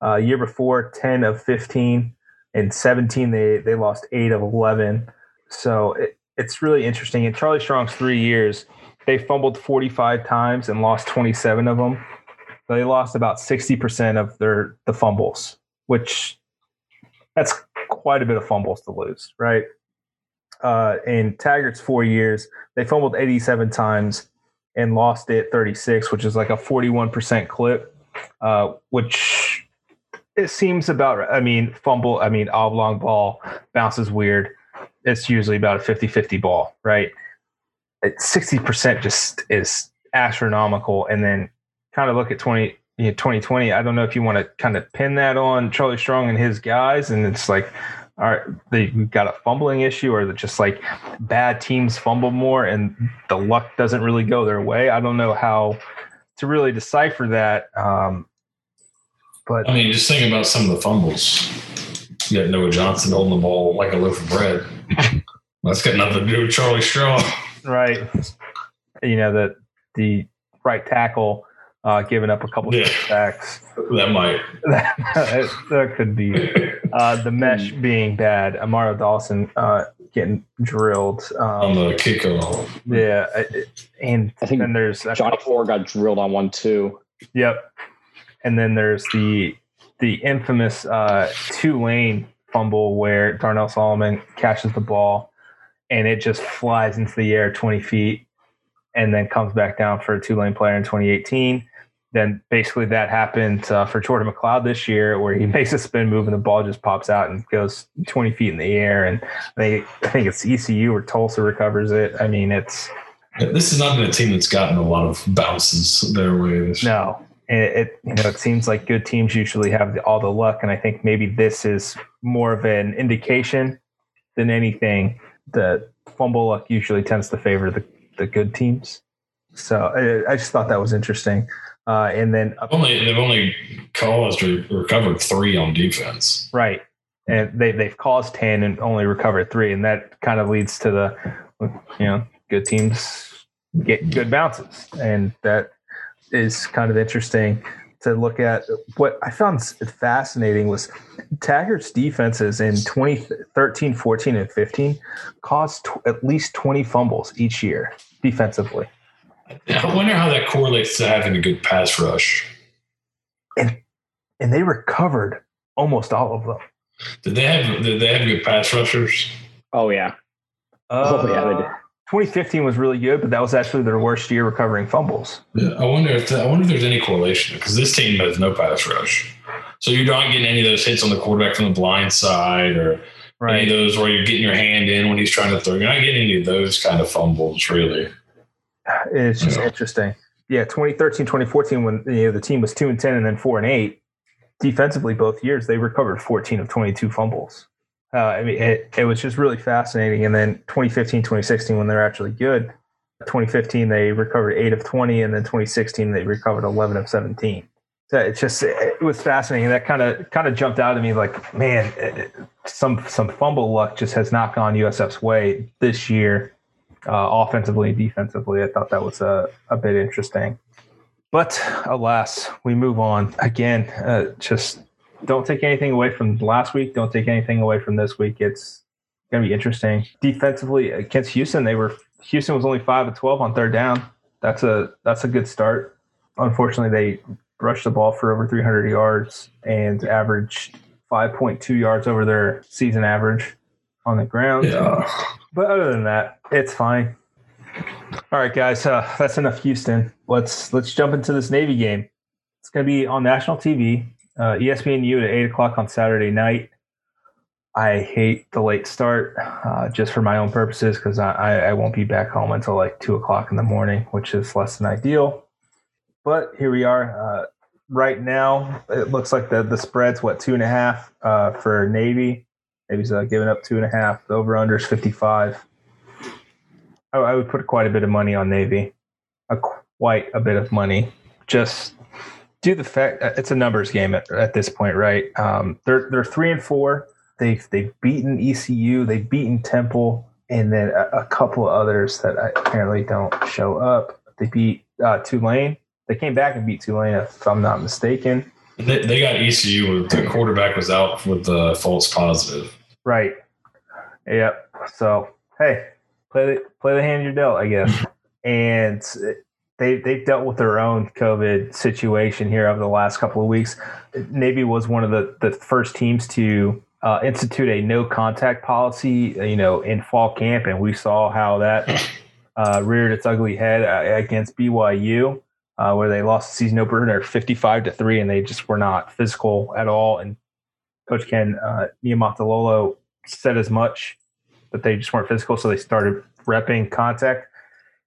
Uh, year before, 10 of 15. And 17, they, they lost eight of 11. So it, it's really interesting. In Charlie Strong's three years, they fumbled 45 times and lost 27 of them. So they lost about 60% of their the fumbles, which that's quite a bit of fumbles to lose, right? Uh, in Taggart's four years, they fumbled 87 times and lost it 36, which is like a 41% clip, uh, which it seems about. I mean, fumble, I mean, oblong ball bounces weird. It's usually about a 50 50 ball, right? At 60% just is astronomical. And then kind of look at 20, you know, 2020. I don't know if you want to kind of pin that on Charlie Strong and his guys. And it's like, all right, they've got a fumbling issue, or that just like bad teams fumble more and the luck doesn't really go their way. I don't know how to really decipher that. Um, but I mean, just think about some of the fumbles. You got Noah Johnson holding the ball like a loaf of bread. That's got nothing to do with Charlie Strong. right, you know that the right tackle uh, giving up a couple Yeah. sacks. That might. that, that could be uh, the mesh being bad. Amaro Dawson uh, getting drilled. on Um, the kick off. yeah, I- and I think then there's a Johnny couple- got drilled on one too. Yep. And then there's the the infamous uh, lane fumble where Darnell Salomon catches the ball and it just flies into the air 20 feet and then comes back down for a two lane player in 2018. Then basically that happened uh, for Jordan McCloud this year where he makes a spin move and the ball just pops out and goes 20 feet in the air. And they, I think it's ECU or Tulsa recovers it. I mean, it's This has not been a team that's gotten a lot of bounces their way. This No, it, it you know it seems like good teams usually have the, all the luck, and I think maybe this is more of an indication than anything that fumble luck usually tends to favor the, the good teams. So I, I just thought that was interesting. Uh, and then up, Only they've only caused or recovered three on defense. right, and they they've caused ten and only recovered three, and that kind of leads to the you know good teams get good bounces, and that is kind of interesting to look at. What I found fascinating was Taggart's defenses in 2013, 14, and 15 caused tw- at least 20 fumbles each year defensively. I wonder how that correlates to having a good pass rush. And and they recovered almost all of them. Did they have did they have good pass rushers? Oh yeah. Oh, yeah, they did. 2015 was really good, but that was actually their worst year recovering fumbles. Yeah, I wonder if I wonder if there's any correlation because this team has no pass rush. So you're not getting any of those hits on the quarterback from the blind side or any of those where you're getting your hand in when he's trying to throw. You're not getting any of those kind of fumbles, really. It's just interesting. Yeah, 2013, 2014, when you know, the team was 2 and 10 and then 4 and 8, defensively both years, they recovered 14 of 22 fumbles. Uh, I mean, it, it was just really fascinating. And then 2015, 2016, when they're actually good, 2015, they recovered 8 of 20, and then 2016, they recovered 11 of 17. So it's just, it was fascinating. That kind of kind of jumped out at me like, man, some some fumble luck just has not gone USF's way this year uh, offensively and defensively. I thought that was a, a bit interesting. But alas, we move on. Again, uh, just don't take anything away from last week. Don't take anything away from this week. It's going to be interesting. Defensively against Houston, they were Houston was only five of twelve on third down. That's a that's a good start. Unfortunately, they rushed the ball for over 300 yards and averaged 5.2 yards over their season average on the ground. Yeah. But other than that, it's fine. All right, guys, uh, that's enough Houston. Let's let's jump into this Navy game. It's going to be on national TV, uh, ESPNU at eight o'clock on Saturday night. I hate the late start, uh, just for my own purposes, because I, I, won't be back home until like two o'clock in the morning, which is less than ideal. But here we are. Uh, right now, it looks like the the spread's what two and a half uh, for Navy. Navy's uh, giving up two and a half. The over under is 55. I, I would put quite a bit of money on Navy. A, quite a bit of money. Just do the fact uh, it's a numbers game at, at this point, right? Um, they're they're three and four. They've they've beaten ECU. They've beaten Temple, and then a, a couple of others that apparently don't show up. They beat uh, Tulane. They came back and beat Tulane, if I'm not mistaken. They, they got ECU with the quarterback was out with the false positive. Right. Yep. So hey, play the play the hand you're dealt, I guess. and they they've dealt with their own COVID situation here over the last couple of weeks. Navy was one of the the first teams to uh, institute a no contact policy, you know, in fall camp, and we saw how that uh, reared its ugly head uh, against BYU. Uh, where they lost the season opener. 55 to 3 and they just were not physical at all. And coach ken uh, Niumatalolo said as much that they just weren't physical so they started repping contact.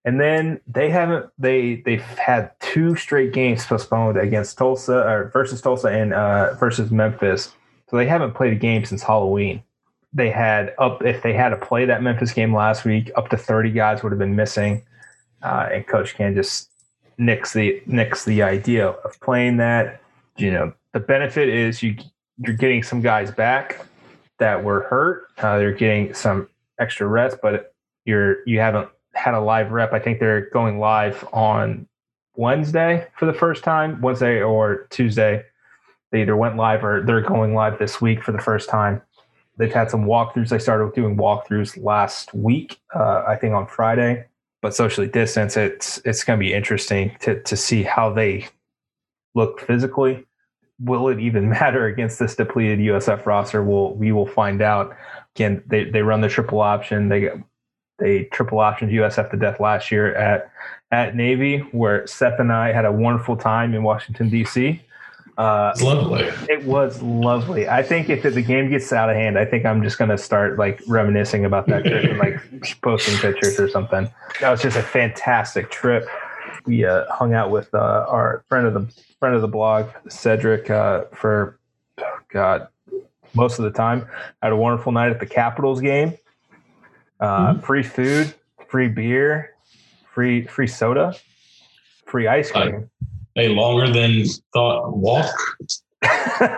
And then they haven't they they've had two straight games postponed against tulsa or versus tulsa and uh, versus memphis. So they haven't played a game since halloween. They had up if they had to play that memphis game last week up to 30 guys would have been missing. Uh, and coach ken just nix the nix the idea of playing that. You know, the benefit is you you're getting some guys back that were hurt. Uh, they're getting some extra rest, but you're you haven't had a live rep. I think they're going live on Wednesday for the first time, Wednesday or Tuesday. They either went live or they're going live this week for the first time. They've had some walkthroughs. They started doing walkthroughs last week, uh, I think on Friday. But socially distance, it's it's going to be interesting to to see how they look physically. Will it even matter against this depleted USF roster? We'll we will find out. Again, they they run the triple option. They get they triple optioned USF to death last year at at Navy, where Seth and I had a wonderful time in Washington D.C. Uh, it's lovely. It was lovely. I think if the game gets out of hand, I think I'm just going to start like reminiscing about that trip and like posting pictures or something. That was just a fantastic trip. We uh, hung out with uh, our friend of the friend of the blog, Cedric, uh, for oh God most of the time. Had a wonderful night at the Capitals game. Uh, mm-hmm. Free food, free beer, free free soda, free ice cream. A longer than thought walk. yeah,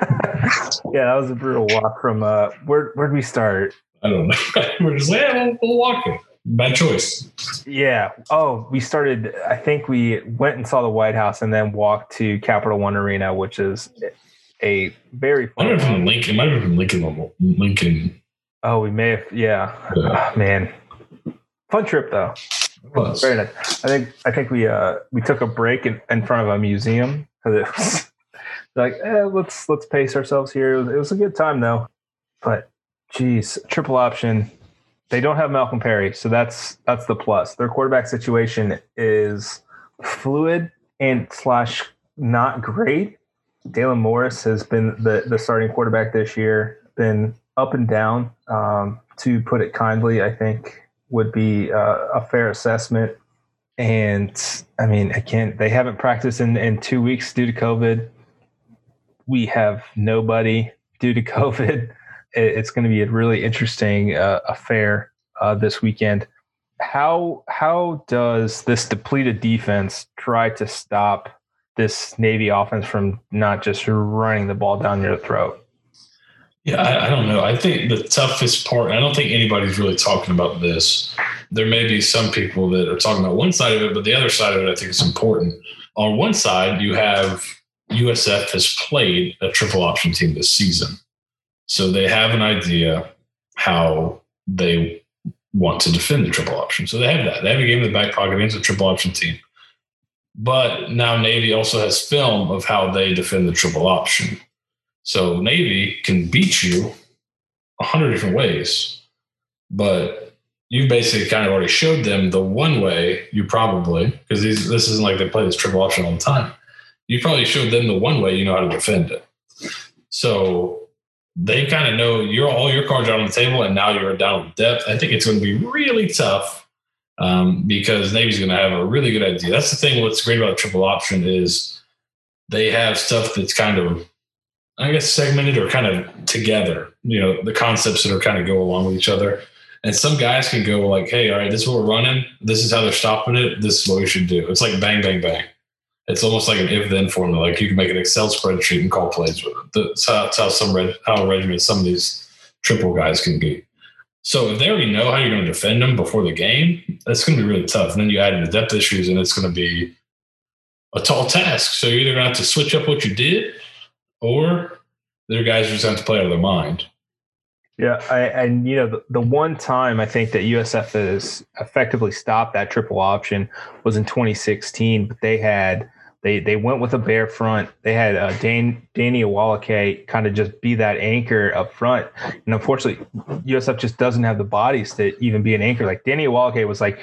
that was a brutal walk from uh where where'd we start? I don't know. We're just like, yeah, we'll, we'll walk it. Bad choice. Yeah. Oh, we started. I think we went and saw the White House and then walked to Capital One Arena, which is a very fun. Might have been Lincoln. Might have been Lincoln. Lincoln. Oh, we may have. Yeah. yeah. Oh, man, fun trip though. Very nice. I think I think we uh we took a break in, in front of a museum because it was like eh, let's let's pace ourselves here. It was, it was a good time though, but geez, triple option. They don't have Malcolm Perry, so that's that's the plus. Their quarterback situation is fluid and slash not great. Dalen Morris has been the the starting quarterback this year. Been up and down, um, to put it kindly. I think would be uh, a fair assessment. And I mean, again, they haven't practiced in, in two weeks due to COVID. We have nobody due to COVID. It's going to be a really interesting uh, affair uh, this weekend. How how does this depleted defense try to stop this Navy offense from not just running the ball down your throat? Yeah, I, I, don't know. I think the toughest part, I don't think anybody's really talking about this. There may be some people that are talking about one side of it, but the other side of it, I think is important. On one side, you have USF has played a triple option team this season. So they have an idea how they want to defend the triple option. So they have that. They have a game in the back pocket against a triple option team. But now Navy also has film of how they defend the triple option. So Navy can beat you a hundred different ways, but you basically kind of already showed them the one way you probably because this isn't like they play this triple option all the time. You probably showed them the one way you know how to defend it. So they kind of know you're all your cards are on the table, and now you're down depth. I think it's going to be really tough um, because Navy's going to have a really good idea. That's the thing. What's great about triple option is they have stuff that's kind of I guess segmented or kind of together, you know, the concepts that are kind of go along with each other. And some guys can go like, hey, all right, this is what we're running. This is how they're stopping it. This is what we should do. It's like bang, bang, bang. It's almost like an if then formula. Like you can make an Excel spreadsheet and call plays with it. That's how, that's how some red, how regiment some of these triple guys can be. So if they already know how you're going to defend them before the game, that's going to be really tough. And then you add in the depth issues, and it's going to be a tall task. So you're either going to have to switch up what you did or their guys just have to play out of their mind. Yeah, I, and you know the, the one time I think that USF has effectively stopped that triple option was in 2016, but they had they they went with a bear front. They had uh, Dan, Danny Awolake kind of just be that anchor up front, and unfortunately, USF just doesn't have the bodies to even be an anchor. Like Danny Awolake was like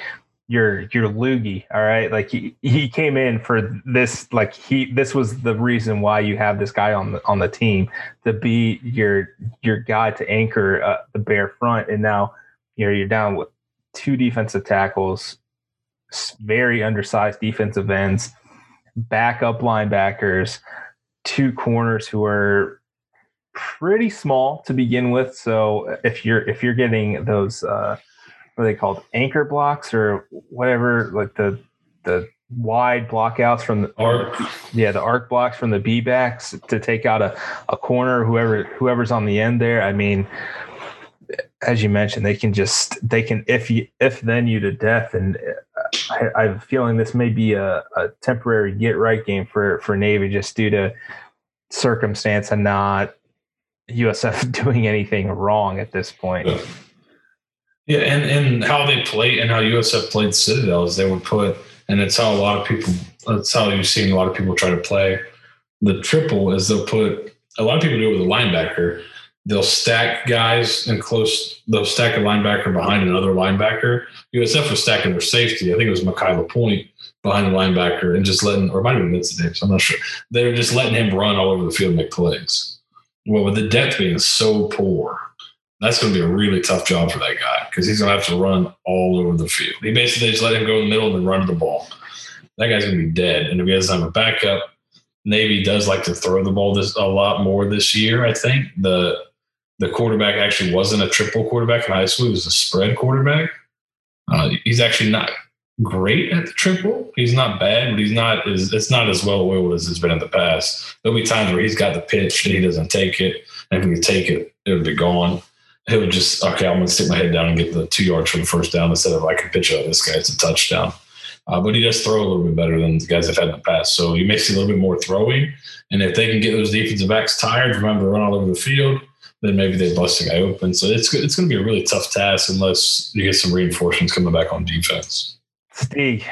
your your loogie all right? Like he, he came in for this like he this was the reason why you have this guy on the on the team to be your your guy to anchor uh, the bear front. And now you know you're down with two defensive tackles very undersized defensive ends backup linebackers two corners who are pretty small to begin with. So if you're if you're getting those uh what are they called? Anchor blocks or whatever like the the wide blockouts from the arc. Yeah the arc blocks from the b backs to take out a, a corner whoever whoever's on the end there. I mean as you mentioned they can just they can if you if then you to death. And uh, I, I, have a feeling this may be a, a temporary get right game for for Navy, just due to circumstance and not USF doing anything wrong at this point. Yeah. And, and how they play and how USF played Citadel is they would put, and it's how a lot of people, that's how you've seen a lot of people try to play the triple is they'll put, a lot of people do it with a linebacker. They'll stack guys and close, they'll stack a linebacker behind another linebacker. USF was stacking their safety. I think it was Mekhi LaPointe behind the linebacker and just letting, or it might have been Vince Davis, I'm not sure. They were just letting him run all over the field and make plays. Well, with the depth being so poor, that's going to be a really tough job for that guy because he's going to have to run all over the field. He basically just let him go in the middle and then run the ball. That guy's going to be dead. And if he doesn't have a backup, Navy does like to throw the ball this a lot more this year. I think the the quarterback actually wasn't a triple quarterback in high school; he was a spread quarterback. Uh, he's actually not great at the triple. He's not bad, but he's not as it's not as well oiled as it's been in the past. There'll be times where he's got the pitch and he doesn't take it, and if he take it, it'll be gone he would just okay, I'm going to stick my head down and get the two yards for the first down instead of I can pitch out this guy. It's a touchdown. Uh, but he does throw a little bit better than the guys have had in the past. So he makes it a little bit more throwing. And if they can get those defensive backs tired from having to run all over the field, then maybe they bust a guy open. So it's it's going to be a really tough task unless you get some reinforcements coming back on defense. Steve,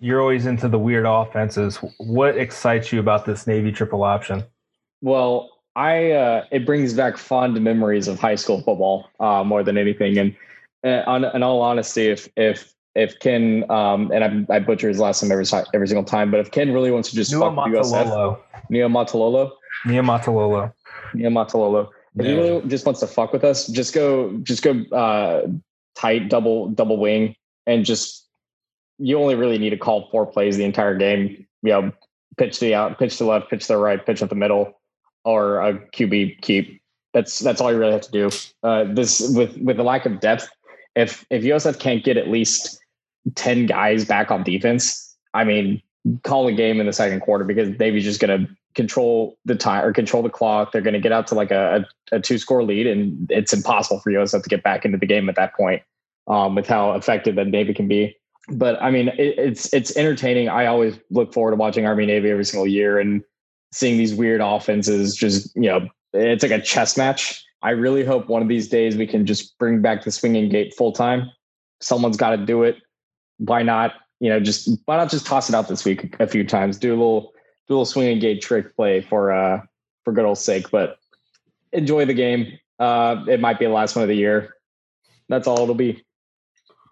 you're always into the weird offenses. What excites you about this Navy triple option? Well, I uh, it brings back fond memories of high school football uh, more than anything. And uh, on, in all honesty, if if if Ken um, and I, I butcher his last name every every single time, but if Ken really wants to just fuck USF, Niumatalolo, Neo Matalolo, Niumatalolo. If he really just wants to fuck with us, just go just go uh, tight double double wing and just you only really need to call four plays the entire game. You know, pitch the out, pitch the left, pitch the right, pitch at the middle or a QB keep. That's that's all you really have to do. Uh, this with with the lack of depth, if if USF can't get at least ten guys back on defense, I mean, call the game in the second quarter because Navy's just going to control the time or control the clock. They're going to get out to like a, a, a, two score lead, and it's impossible for USF to get back into the game at that point um, with how effective that Navy can be. But I mean, it, it's it's entertaining. I always look forward to watching Army Navy every single year, and seeing these weird offenses just, you know, it's like a chess match. I really hope one of these days we can just bring back the swinging gate full time. Someone's got to do it. Why not? You know, just why not just toss it out this week a few times? Do a little do a little swinging gate trick play for uh for good old sake. But enjoy the game. Uh, it might be the last one of the year. That's all it'll be.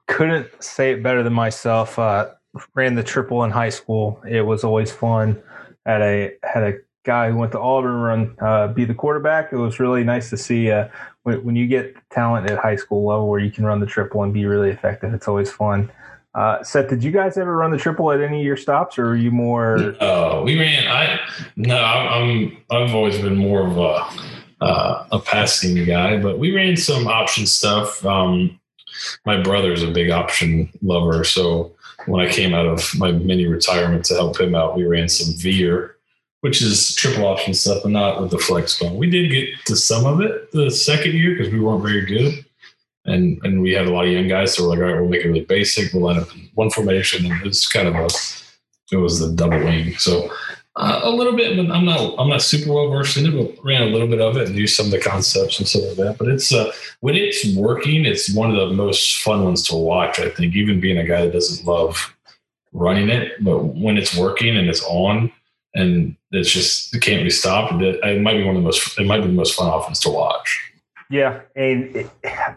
Couldn't say it better than myself. Uh, ran the triple in high school. It was always fun had a had a guy who went to Auburn run uh, be the quarterback. It was really nice to see uh, when, when you get talent at high school level where you can run the triple and be really effective. It's always fun. Uh, Seth, did you guys ever run the triple at any of your stops, or are you more? We ran. I no, I'm. I've always been more of a uh, a passing guy, but we ran some option stuff. Um, my brother's a big option lover, so when I came out of my mini retirement to help him out, we ran some veer, which is triple option stuff, but not with the flex bone. We did get to some of it the second year because we weren't very good. And and we had a lot of young guys, so we're like, all right, we'll make it really basic. We'll line up in one formation, and it's kind of a it was the double wing. So uh, a little bit, but I'm not I'm not super well versed in it, but ran a little bit of it and used some of the concepts and stuff like that. But it's uh, when it's working, it's one of the most fun ones to watch. I think, even being a guy that doesn't love running it, but when it's working and it's on, and it's just it can't be stopped. It, might be one of the most it might be the most fun offense to watch. Yeah, and it,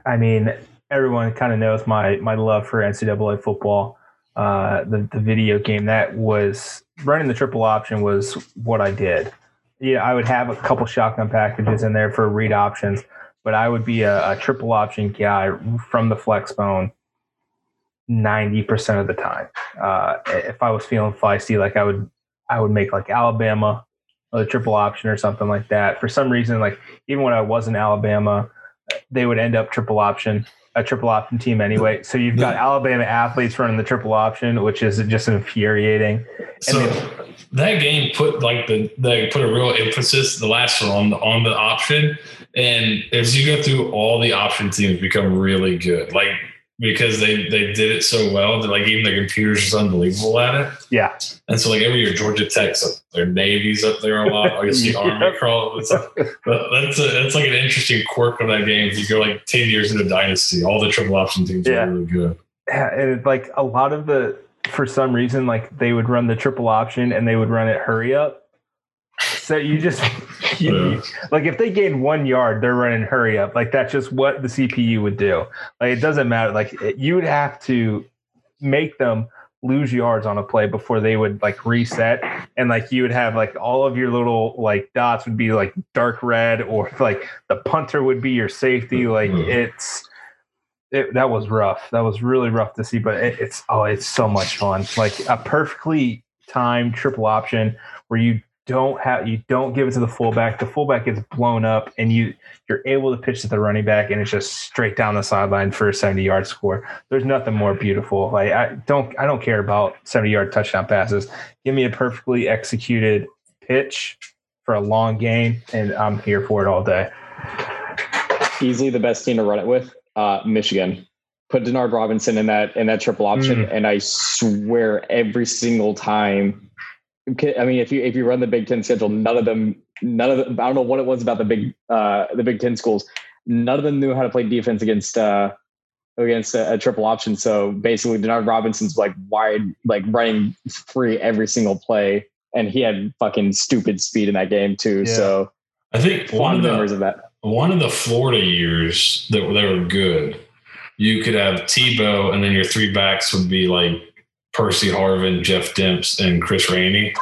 I mean everyone kind of knows my my love for NCAA football. Uh, the the video game that was running the triple option was what I did. Yeah, I would have a couple shotgun packages in there for read options, but I would be a, a triple option guy from the flex bone 90% of the time. Uh, if I was feeling feisty, like I would, I would make like Alabama a triple option or something like that. For some reason, like even when I was in Alabama, they would end up triple option a triple option team anyway. So you've got Alabama athletes running the triple option, which is just infuriating. So they, that game put like the they put a real emphasis the last one on the on the option. And as you go through all the option teams become really good. Like because they they did it so well that like even the computers just unbelievable at it. Yeah. And so like every year Georgia Tech's up there, Navy's up there a lot. I guess the Army crawl. It's like, that's a, that's like an interesting quirk of that game. If you go like ten years into Dynasty, all the triple option teams Yeah. are really good. Yeah, and like a lot of the for some reason like they would run the triple option and they would run it hurry up so you just you, Yeah. like if they gain one yard they're running hurry up like that's just what the cpu would do like it doesn't matter like it- you would have to make them lose yards on a play before they would like reset and like you would have like all of your little like dots would be like dark red or like the punter would be your safety like Mhm. it's it, that was rough. That was really rough to see, but it, it's oh, it's so much fun. Like a perfectly timed triple option where you don't have you don't give it to the fullback. The fullback gets blown up, and you you're able to pitch to the running back, and it's just straight down the sideline for a seventy yard score. There's nothing more beautiful. Like I don't I don't care about seventy yard touchdown passes. Give me a perfectly executed pitch for a long game, and I'm here for it all day. Easily the best team to run it with, uh, Michigan. Put Denard Robinson in that in that triple option, and I swear every single time. I mean, if you if you run the Big Ten schedule, none of them, none of them. I don't know what it was about the big uh, the Big Ten schools. None of them knew how to play defense against uh, against a, a triple option. So basically, Denard Robinson's like wide, like running free every single play, and he had fucking stupid speed in that game too. Yeah. So I think one of the memories of that. one of the Florida years that they were good, you could have Tebow, and then your three backs would be like Percy Harvin, Jeff Demps, and Chris Rainey.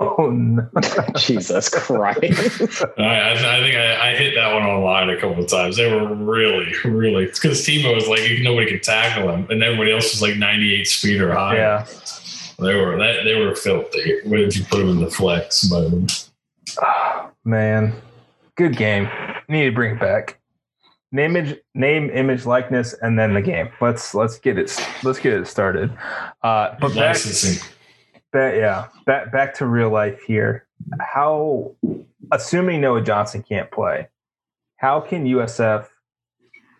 Oh no! Jesus Christ. I, I, I think I, I hit that one online a couple of times. They were really, really because Tebow was like nobody could tackle him, and everybody else was like 98 speed or higher. yeah. They were that they were filthy. Where did you put them in the flex mode? Oh, man, good game. Need to bring it back. Name, image, name, image, likeness, and then the game. Let's let's get it let's get it started. Uh, but back, Licensing. back, yeah, back back to real life here. How, assuming Noah Johnson can't play, how can USF?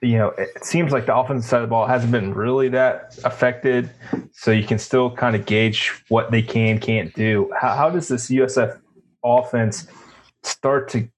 You know, it seems like the offensive side of the ball hasn't been really that affected, so you can still kind of gauge what they can can't do. How, how does this USF offense start to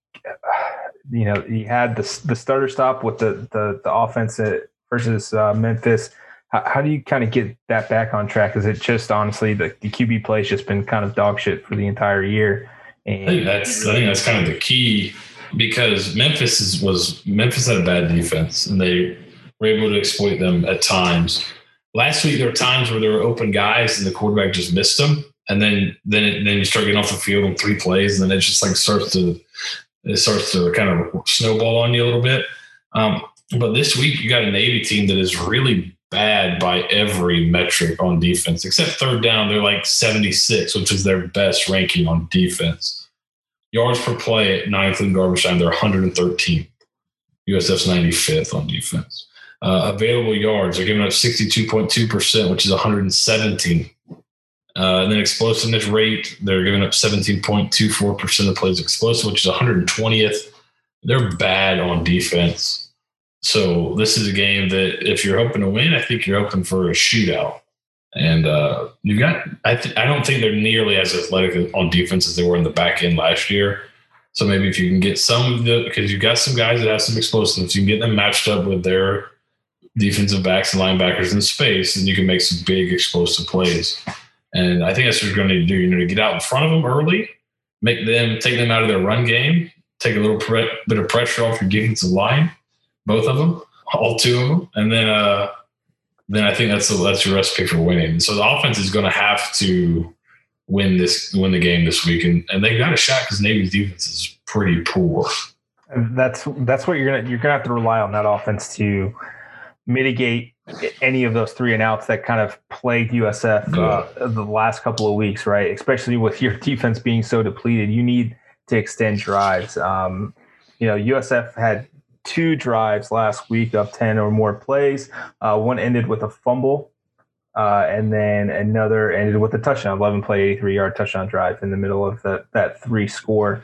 you know he had the the starter stop with the the, the offense at- versus uh, Memphis. How, how do you kind of get that back on track? Is it just honestly the, the QB play has just been kind of dog shit for the entire year? I think that's I think that's kind of the key because Memphis is, was Memphis had a bad defense and they were able to exploit them at times. Last week there were times where there were open guys and the quarterback just missed them, and then then it, then you start getting off the field on three plays, and then it just like starts to it starts to kind of snowball on you a little bit. Um, but this week you got a Navy team that is really bad by every metric on defense, except third down. They're like 76, which is their best ranking on defense. Yards per play at ninth in garbage time, they're 113. USF's 95th on defense. Uh, available yards, they're giving up 62.2%, which is 117. Uh, and then explosiveness rate, they're giving up 17.24% of plays explosive, which is 120th. They're bad on defense. So this is a game that if you're hoping to win, I think you're hoping for a shootout. And uh, you got, I, th- I don't think they're nearly as athletic on defense as they were in the back end last year. So maybe if you can get some of the, because you've got some guys that have some explosiveness, you can get them matched up with their defensive backs and linebackers in space, and you can make some big explosive plays. And I think that's what you're going to need to do. You need to get out in front of them early, make them take them out of their run game, take a little pre- bit of pressure off your defensive line, both of them, all two of them, and then uh, then I think that's the, that's your recipe for winning. So the offense is going to have to win this win the game this week, and, and they got a shot because Navy's defense is pretty poor. that's that's what you're gonna you're gonna have to rely on that offense to mitigate any of those three and outs that kind of plagued USF uh, the last couple of weeks, right? Especially with your defense being so depleted, you need to extend drives. Um, you know, USF had two drives last week of ten or more plays. Uh, one ended with a fumble, uh, and then another ended with a touchdown, eleven play, eighty three yard touchdown drive in the middle of the, that three score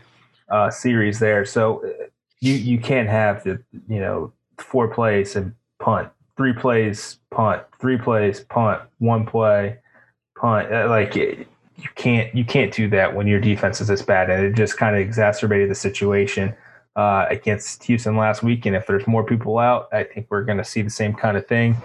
uh, series there. So uh, you you can't have the you know four plays and punt three plays, punt, three plays, punt, one play, punt. Uh, like you can't you can't do that when your defense is this bad, and it just kind of exacerbated the situation uh, against Houston last week. And if there's more people out, I think we're going to see the same kind of thing.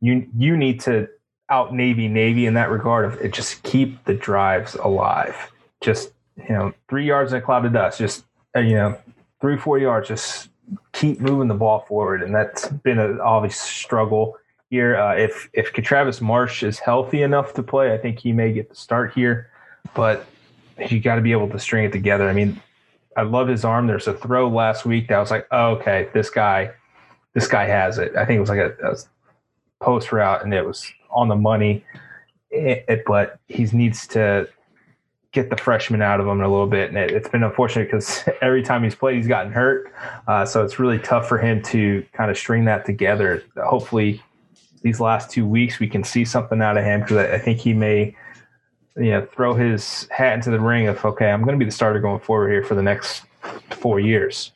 You you need to out Navy Navy in that regard of it. Just keep the drives alive. Just you know, three yards in a cloud of dust. Just uh, you know, three four yards. Just keep moving the ball forward, and that's been an obvious struggle here. Uh, if if Travis Marsh is healthy enough to play, I think he may get the start here, but you got to be able to string it together. I mean, I love his arm. There's a throw last week that was like, oh, okay, this guy, this guy has it. I think it was like a, a post route, and it was on the money. It, it, but he needs to get the freshman out of him a little bit. And it, has been unfortunate because every time he's played, he's gotten hurt. Uh, so it's really tough for him to kind of string that together. Hopefully, these last two weeks, we can see something out of him because I, I, think he may, you know, throw his hat into the ring of okay, I'm going to be the starter going forward here for the next four years.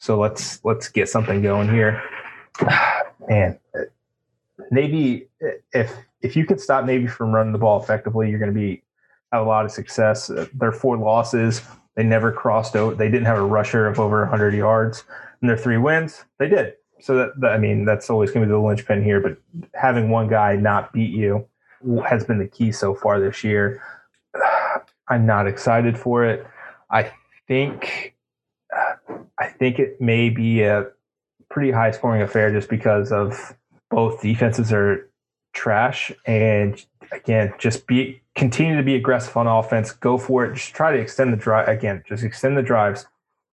So let's let's get something going here. Man, Navy, if if you can stop Navy from running the ball effectively, you're going to be a lot of success. Uh, their four losses, they never crossed out. They didn't have a rusher of over 100 yards. And their three wins, they did. So that, that I mean, that's always going to be the linchpin here. But having one guy not beat you has been the key so far this year. I'm not excited for it. I think I think it may be a pretty high scoring affair just because of both defenses are trash and again just be continue to be aggressive on offense. Go for it. Just try to extend the drive again. Just extend the drives.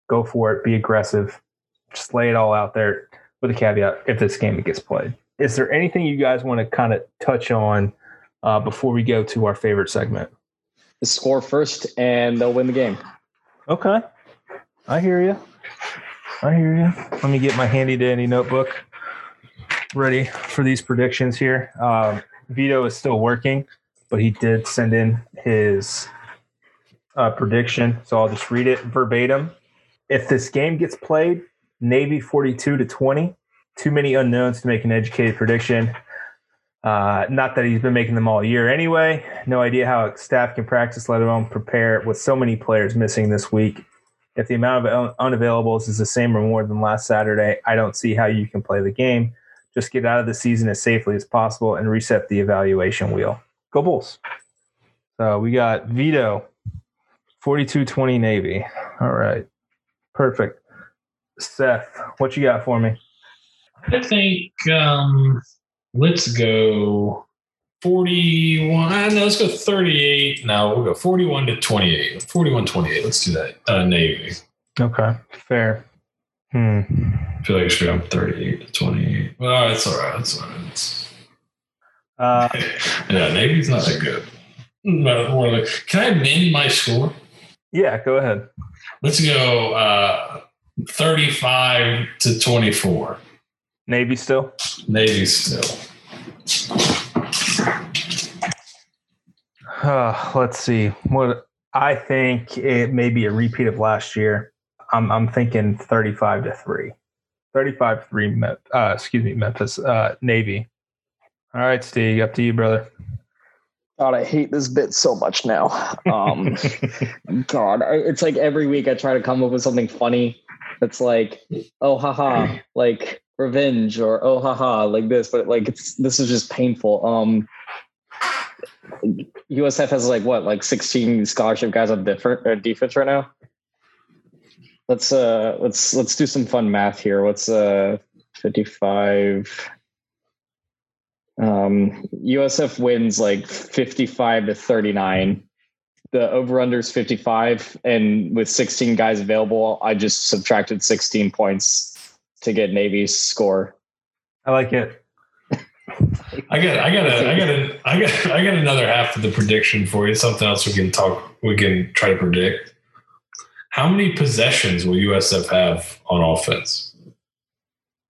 Go for it. Be aggressive. Just lay it all out there with a caveat if this game gets played. Is there anything you guys want to kind of touch on uh, before we go to our favorite segment? The Score first, and they'll win the game. Okay, I hear you. I hear you. Let me get my handy dandy notebook ready for these predictions here. Um, Vito is still working but he did send in his uh, prediction. So I'll just read it verbatim. If this game gets played, Navy 42 to 20. Too many unknowns to make an educated prediction. Uh, not that he's been making them all year anyway. No idea how staff can practice, let alone prepare with so many players missing this week. If the amount of unavailables is the same or more than last Saturday, I don't see how you can play the game. Just get out of the season as safely as possible and reset the evaluation wheel. Go Bulls. So we got Vito, 4220 Navy. All right. Perfect. Seth, what you got for me? I think um, let's go 41. Uh, no, let's go 38. No, we'll go 41 to 28. 41 28. Let's do that. Uh, Navy. Okay. Fair. Hmm. I feel like I should go 38 to 28. Well, it's all right. It's all right. It's, uh, yeah, Navy's not that good. Can I amend my score? Yeah, go ahead. Let's go uh, 35 to 24. Navy still? Navy still. Uh, let's see. What I think it may be a repeat of last year. I'm I'm thinking 35 to 3. 35 3 uh, excuse me, Memphis uh, Navy. All right, Steeg, up to you, brother. God, I hate this bit so much now. Um, God, it's like every week I try to come up with something funny. It's like, oh, haha, like revenge, or oh, haha, like this. But like, it's this is just painful. Um, USF has like what, like sixteen scholarship guys on different uh, defense right now. Let's uh, let's let's do some fun math here. What's uh, fifty-five? Um, USF wins like 55 to 39. The over under is 55. And with 16 guys available, I just subtracted 16 points to get Navy's score. I like it. I got, I got, a, I got, a, I got, I got another half of the prediction for you. Something else we can talk, we can try to predict. How many possessions will USF have on offense?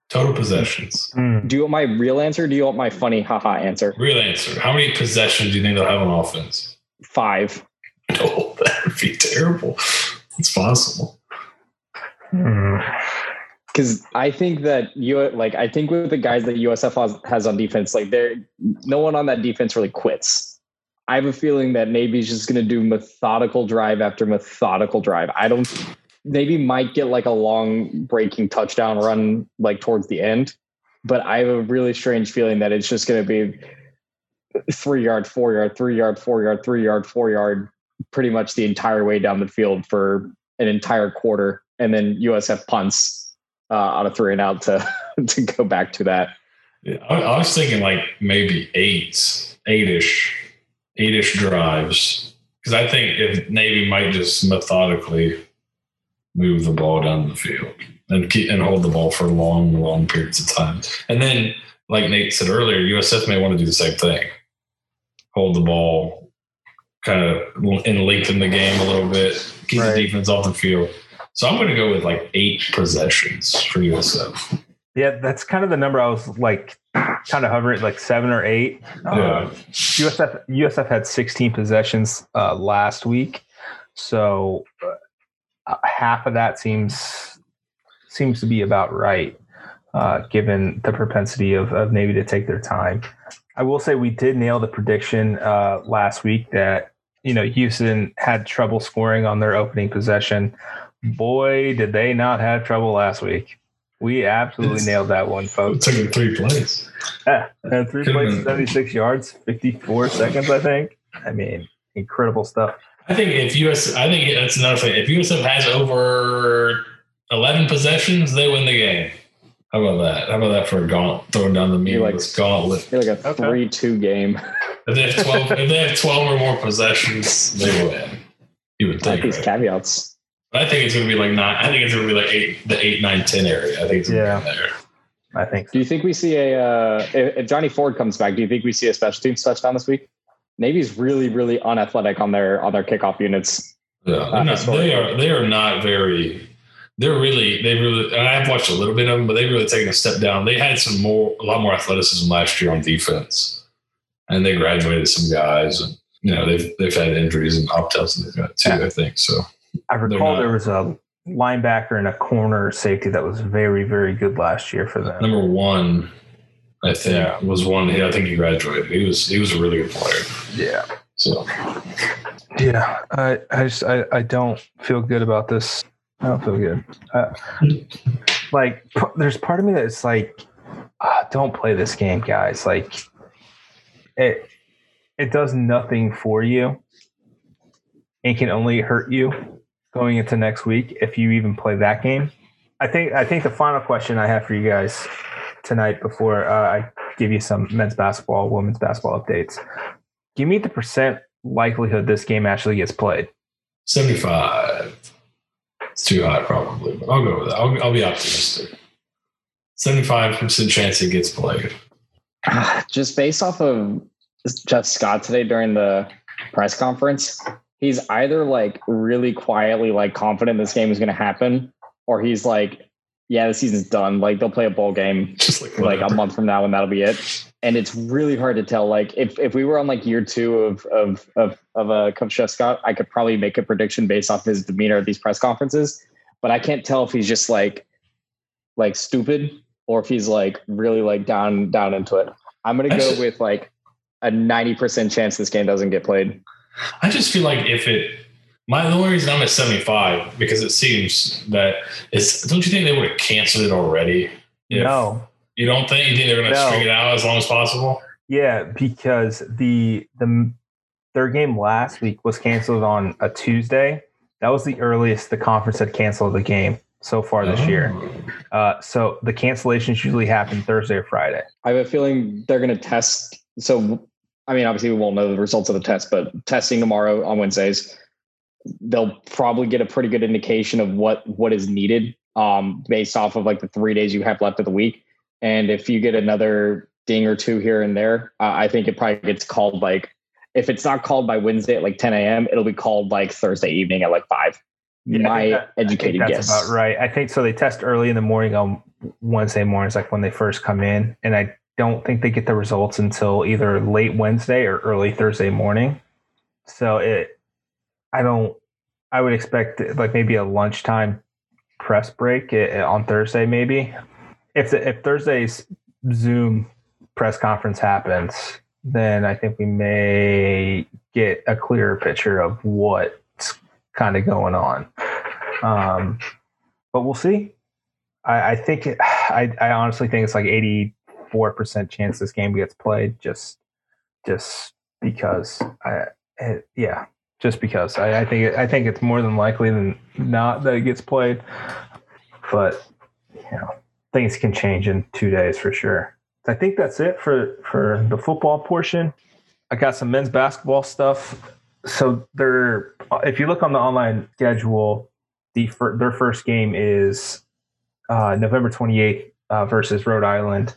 Total possessions. Mm. Do you want my real answer? do you want my funny haha answer? Real answer. How many possessions do you think they'll have on offense? Five. Oh, that would be terrible. It's possible. Hmm. because I think that you like I think with the guys that USF has, has on defense, like there, no one on that defense really quits. I have a feeling that Navy's just going to do methodical drive after methodical drive. I don't. Navy might get like a long breaking touchdown run like towards the end, but I have a really strange feeling that it's just going to be three yard, four yard, three yard, four yard, three yard, four yard, pretty much the entire way down the field for an entire quarter, and then USF punts uh, on a three and out to to go back to that. Yeah, I, I was thinking like maybe eight, eight-ish, eight-ish drives because I think if Navy might just methodically move the ball down the field and keep and hold the ball for long, long periods of time, and then like Nate said earlier, USF may want to do the same thing, hold the ball, kind of and lengthen the game a little bit, keep right. the defense off the field so I'm going to go with like eight possessions for USF. Yeah, that's kind of the number I was like kind of hovering like seven or eight. Yeah. Uh, USF USF had 16 possessions uh, last week, so uh, half of that seems seems to be about right, uh, given the propensity of, of Navy to take their time. I will say we did nail the prediction uh, last week that you know Houston had trouble scoring on their opening possession boy, did they not have trouble last week. We absolutely it's, nailed that one, folks. It took three plays. Yeah, and three plays, 76 yards, 54 seconds, I think. I mean, incredible stuff. I think if US, I think that's another thing. If USF has over 11 possessions, they win the game. How about that? How about that for a gauntlet, throwing down the meaningless like, gauntlet? Like a three-two game. If they have 12, if they have 12 or more possessions, they win. You would think. Like these right? caveats. I think it's going to be like nine. I think it's going to be like eight, the eight, nine, ten area. I think it's yeah. there. I think. So. Do you think we see a uh, if, if, Johnny Ford comes back? Do you think we see a special teams touchdown this week? Navy's really, really unathletic on their on their kickoff units. Yeah, uh, not, they are. They are not very. They're really. They really. I've watched a little bit of them, but they've really taken a step down. They had some more, a lot more athleticism last year on defense, and they graduated some guys, and you know they've they've had injuries and opt outs and they've got two, Yeah. I think so. I recall there was a linebacker and a corner safety that was very, very good last year for them. Number one, I think, yeah. was one. I think he graduated. He was he was a really good player. Yeah. So. Yeah, I I just I, I don't feel good about this. I don't feel good. Uh, like, there's part of me that's like, uh, don't play this game, guys. Like, it it does nothing for you, and can only hurt you going into next week if you even play that game. I think I think the final question I have for you guys tonight before uh, I give you some men's basketball, women's basketball updates. Give me the percent likelihood this game actually gets played. Seventy-five. It's too high, probably, but I'll go with that. I'll, I'll be optimistic. Seventy-five percent chance it gets played. Just based off of Jeff Scott today during the press conference, he's either like really quietly like confident this game is going to happen, or he's like, yeah, the season's done. Like they'll play a bowl game just like, like a month from now, and that'll be it. And it's really hard to tell. Like if if we were on like year two of of of of a uh, Coach Jeff Scott, I could probably make a prediction based off his demeanor at these press conferences. But I can't tell if he's just like like stupid or if he's like really like down down into it. I'm gonna go with like a 90% chance this game doesn't get played. I just feel like if it, my the only reason I'm at 75 because it seems that it's. Don't you think they would have canceled it already? no, you don't think you think they're going to no. string it out as long as possible? Yeah, because the the their game last week was canceled on a Tuesday. That was the earliest the conference had canceled the game so far this oh. year. Uh, so the cancellations usually happen Thursday or Friday. I have a feeling they're going to test. So I mean, obviously we won't know the results of the test, but testing tomorrow on Wednesdays, they'll probably get a pretty good indication of what what is needed um, based off of like the three days you have left of the week. And if you get another ding or two here and there, uh, I think it probably gets called like if it's not called by Wednesday at like 10 a.m., it'll be called like Thursday evening at like five. Yeah, My that, educated that's guess. About right. I think so. They test early in the morning on Wednesday mornings, like when they first come in, and I don't think they get the results until either late Wednesday or early Thursday morning. So it, I don't, I would expect like maybe a lunchtime press break eh, on Thursday, maybe. If the, if Thursday's Zoom press conference happens, then I think we may get a clearer picture of what's kind of going on. Um, but we'll see. I, I think it, I, I honestly think it's like eighty four percent chance this game gets played. Just just because I it, yeah just because I, I think it, I think it's more than likely than not that it gets played. But you know things can change in two days for sure. I think that's it for for the football portion. I got some men's basketball stuff. So they're if you look on the online schedule, the their first game is uh, November 28th uh, versus Rhode Island.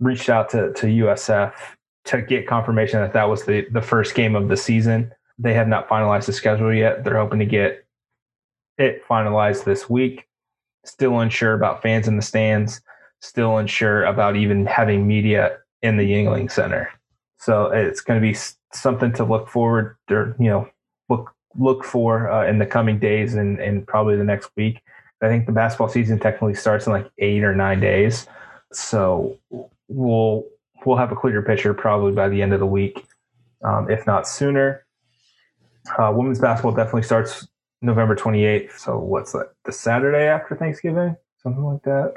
Reached out to to USF to get confirmation that that was the the first game of the season. They have not finalized the schedule yet. They're hoping to get it finalized this week. Still unsure about fans in the stands. Still unsure about even having media in the Yuengling Center. So it's going to be something to look forward or you know look look for uh, in the coming days and and probably the next week. I think the basketball season technically starts in like eight or nine days, so we'll we'll have a clearer picture probably by the end of the week, um, if not sooner. Uh, women's basketball definitely starts November 28th. So what's that? The Saturday after Thanksgiving, something like that.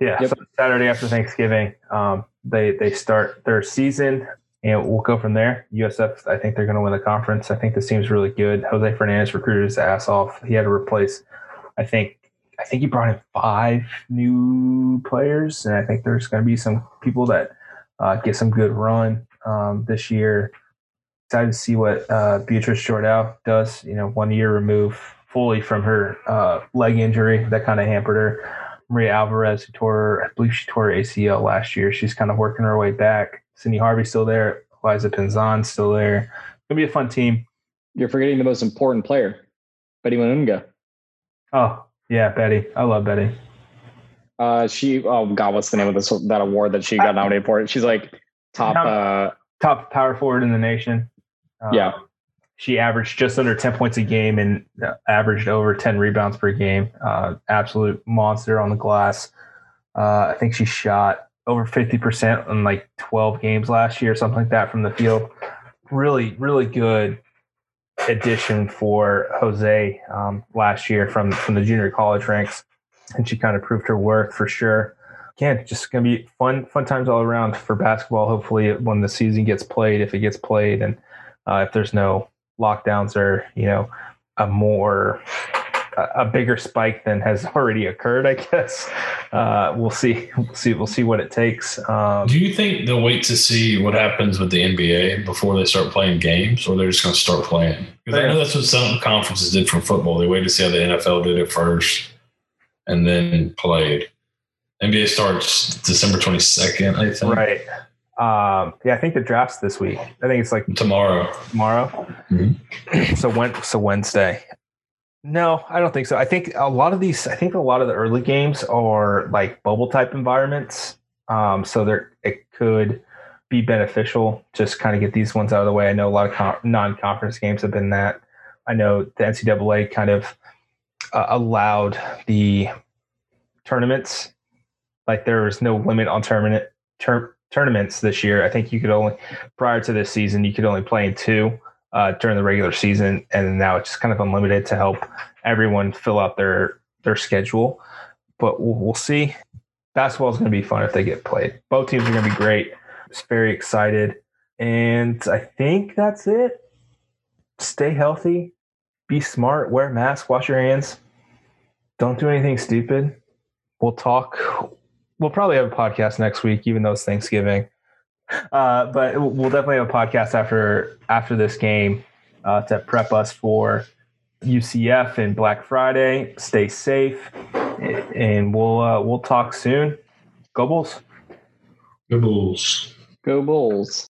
Yeah, yep. so Saturday after Thanksgiving, um, they they start their season, and we'll go from there. USF, I think they're going to win the conference. I think this team's really good. Jose Fernandez recruited his ass off. He had to replace, I think, I think he brought in five new players, and I think there's going to be some people that uh, get some good run um, this year excited to see what uh, Beatrice Jordan does. You know, one year removed fully from her uh, leg injury that kind of hampered her. Maria Alvarez, who tore, I believe she tore her ACL last year. She's kind of working her way back. Sydni Harvey still there. Eliza Pinzan still there. It's gonna be a fun team. You're forgetting the most important player, Bethy Mununga. Oh yeah, Betty. I love Betty. Uh, she. Oh God, what's the name of this that award that she got nominated for? She's like top. Uh, top power forward in the nation. Um, yeah. She averaged just under 10 points a game and uh, averaged over 10 rebounds per game. Uh, absolute monster on the glass. Uh, I think she shot over 50% in like 12 games last year, something like that from the field. Really, really good addition for Jose um, last year from, from the junior college ranks. And she kind of proved her worth for sure. Again, just gonna be fun, fun times all around for basketball. Hopefully, when the season gets played, if it gets played, and uh, if there's no lockdowns or you know a more a bigger spike than has already occurred. I guess uh, we'll see. We'll see. We'll see what it takes. Um, Do you think they'll wait to see what happens with the NBA before they start playing games, or they're just going to start playing? Because I know that's what some conferences did for football. They waited to see how the NFL did it first, and then played. NBA starts December twenty second, I think. Right. Um, yeah, I think the draft's this week. I think it's like tomorrow. Tomorrow. Mm-hmm. So when so Wednesday. No, I don't think so. I think a lot of these. I think a lot of the early games are like bubble type environments. Um, so there it could be beneficial. Just kind of get these ones out of the way. I know a lot of con- non-conference games have been that. I know the NCAA kind of uh, allowed the tournaments. Like there was no limit on tournament term tournaments this year. I think you could only prior to this season you could only play in two uh, during the regular season, and now it's just kind of unlimited to help everyone fill out their their schedule. But we'll, we'll see. Basketball is going to be fun if they get played. Both teams are going to be great. Just very excited, and I think that's it. Stay healthy, be smart, wear a mask, wash your hands. Don't do anything stupid. We'll talk we'll probably have a podcast next week, even though it's Thanksgiving. Uh, but we'll definitely have a podcast after after this game uh, to prep us for UCF and Black Friday. Stay safe, and we'll uh, we'll talk soon. Go Bulls! Go Bulls! Go Bulls!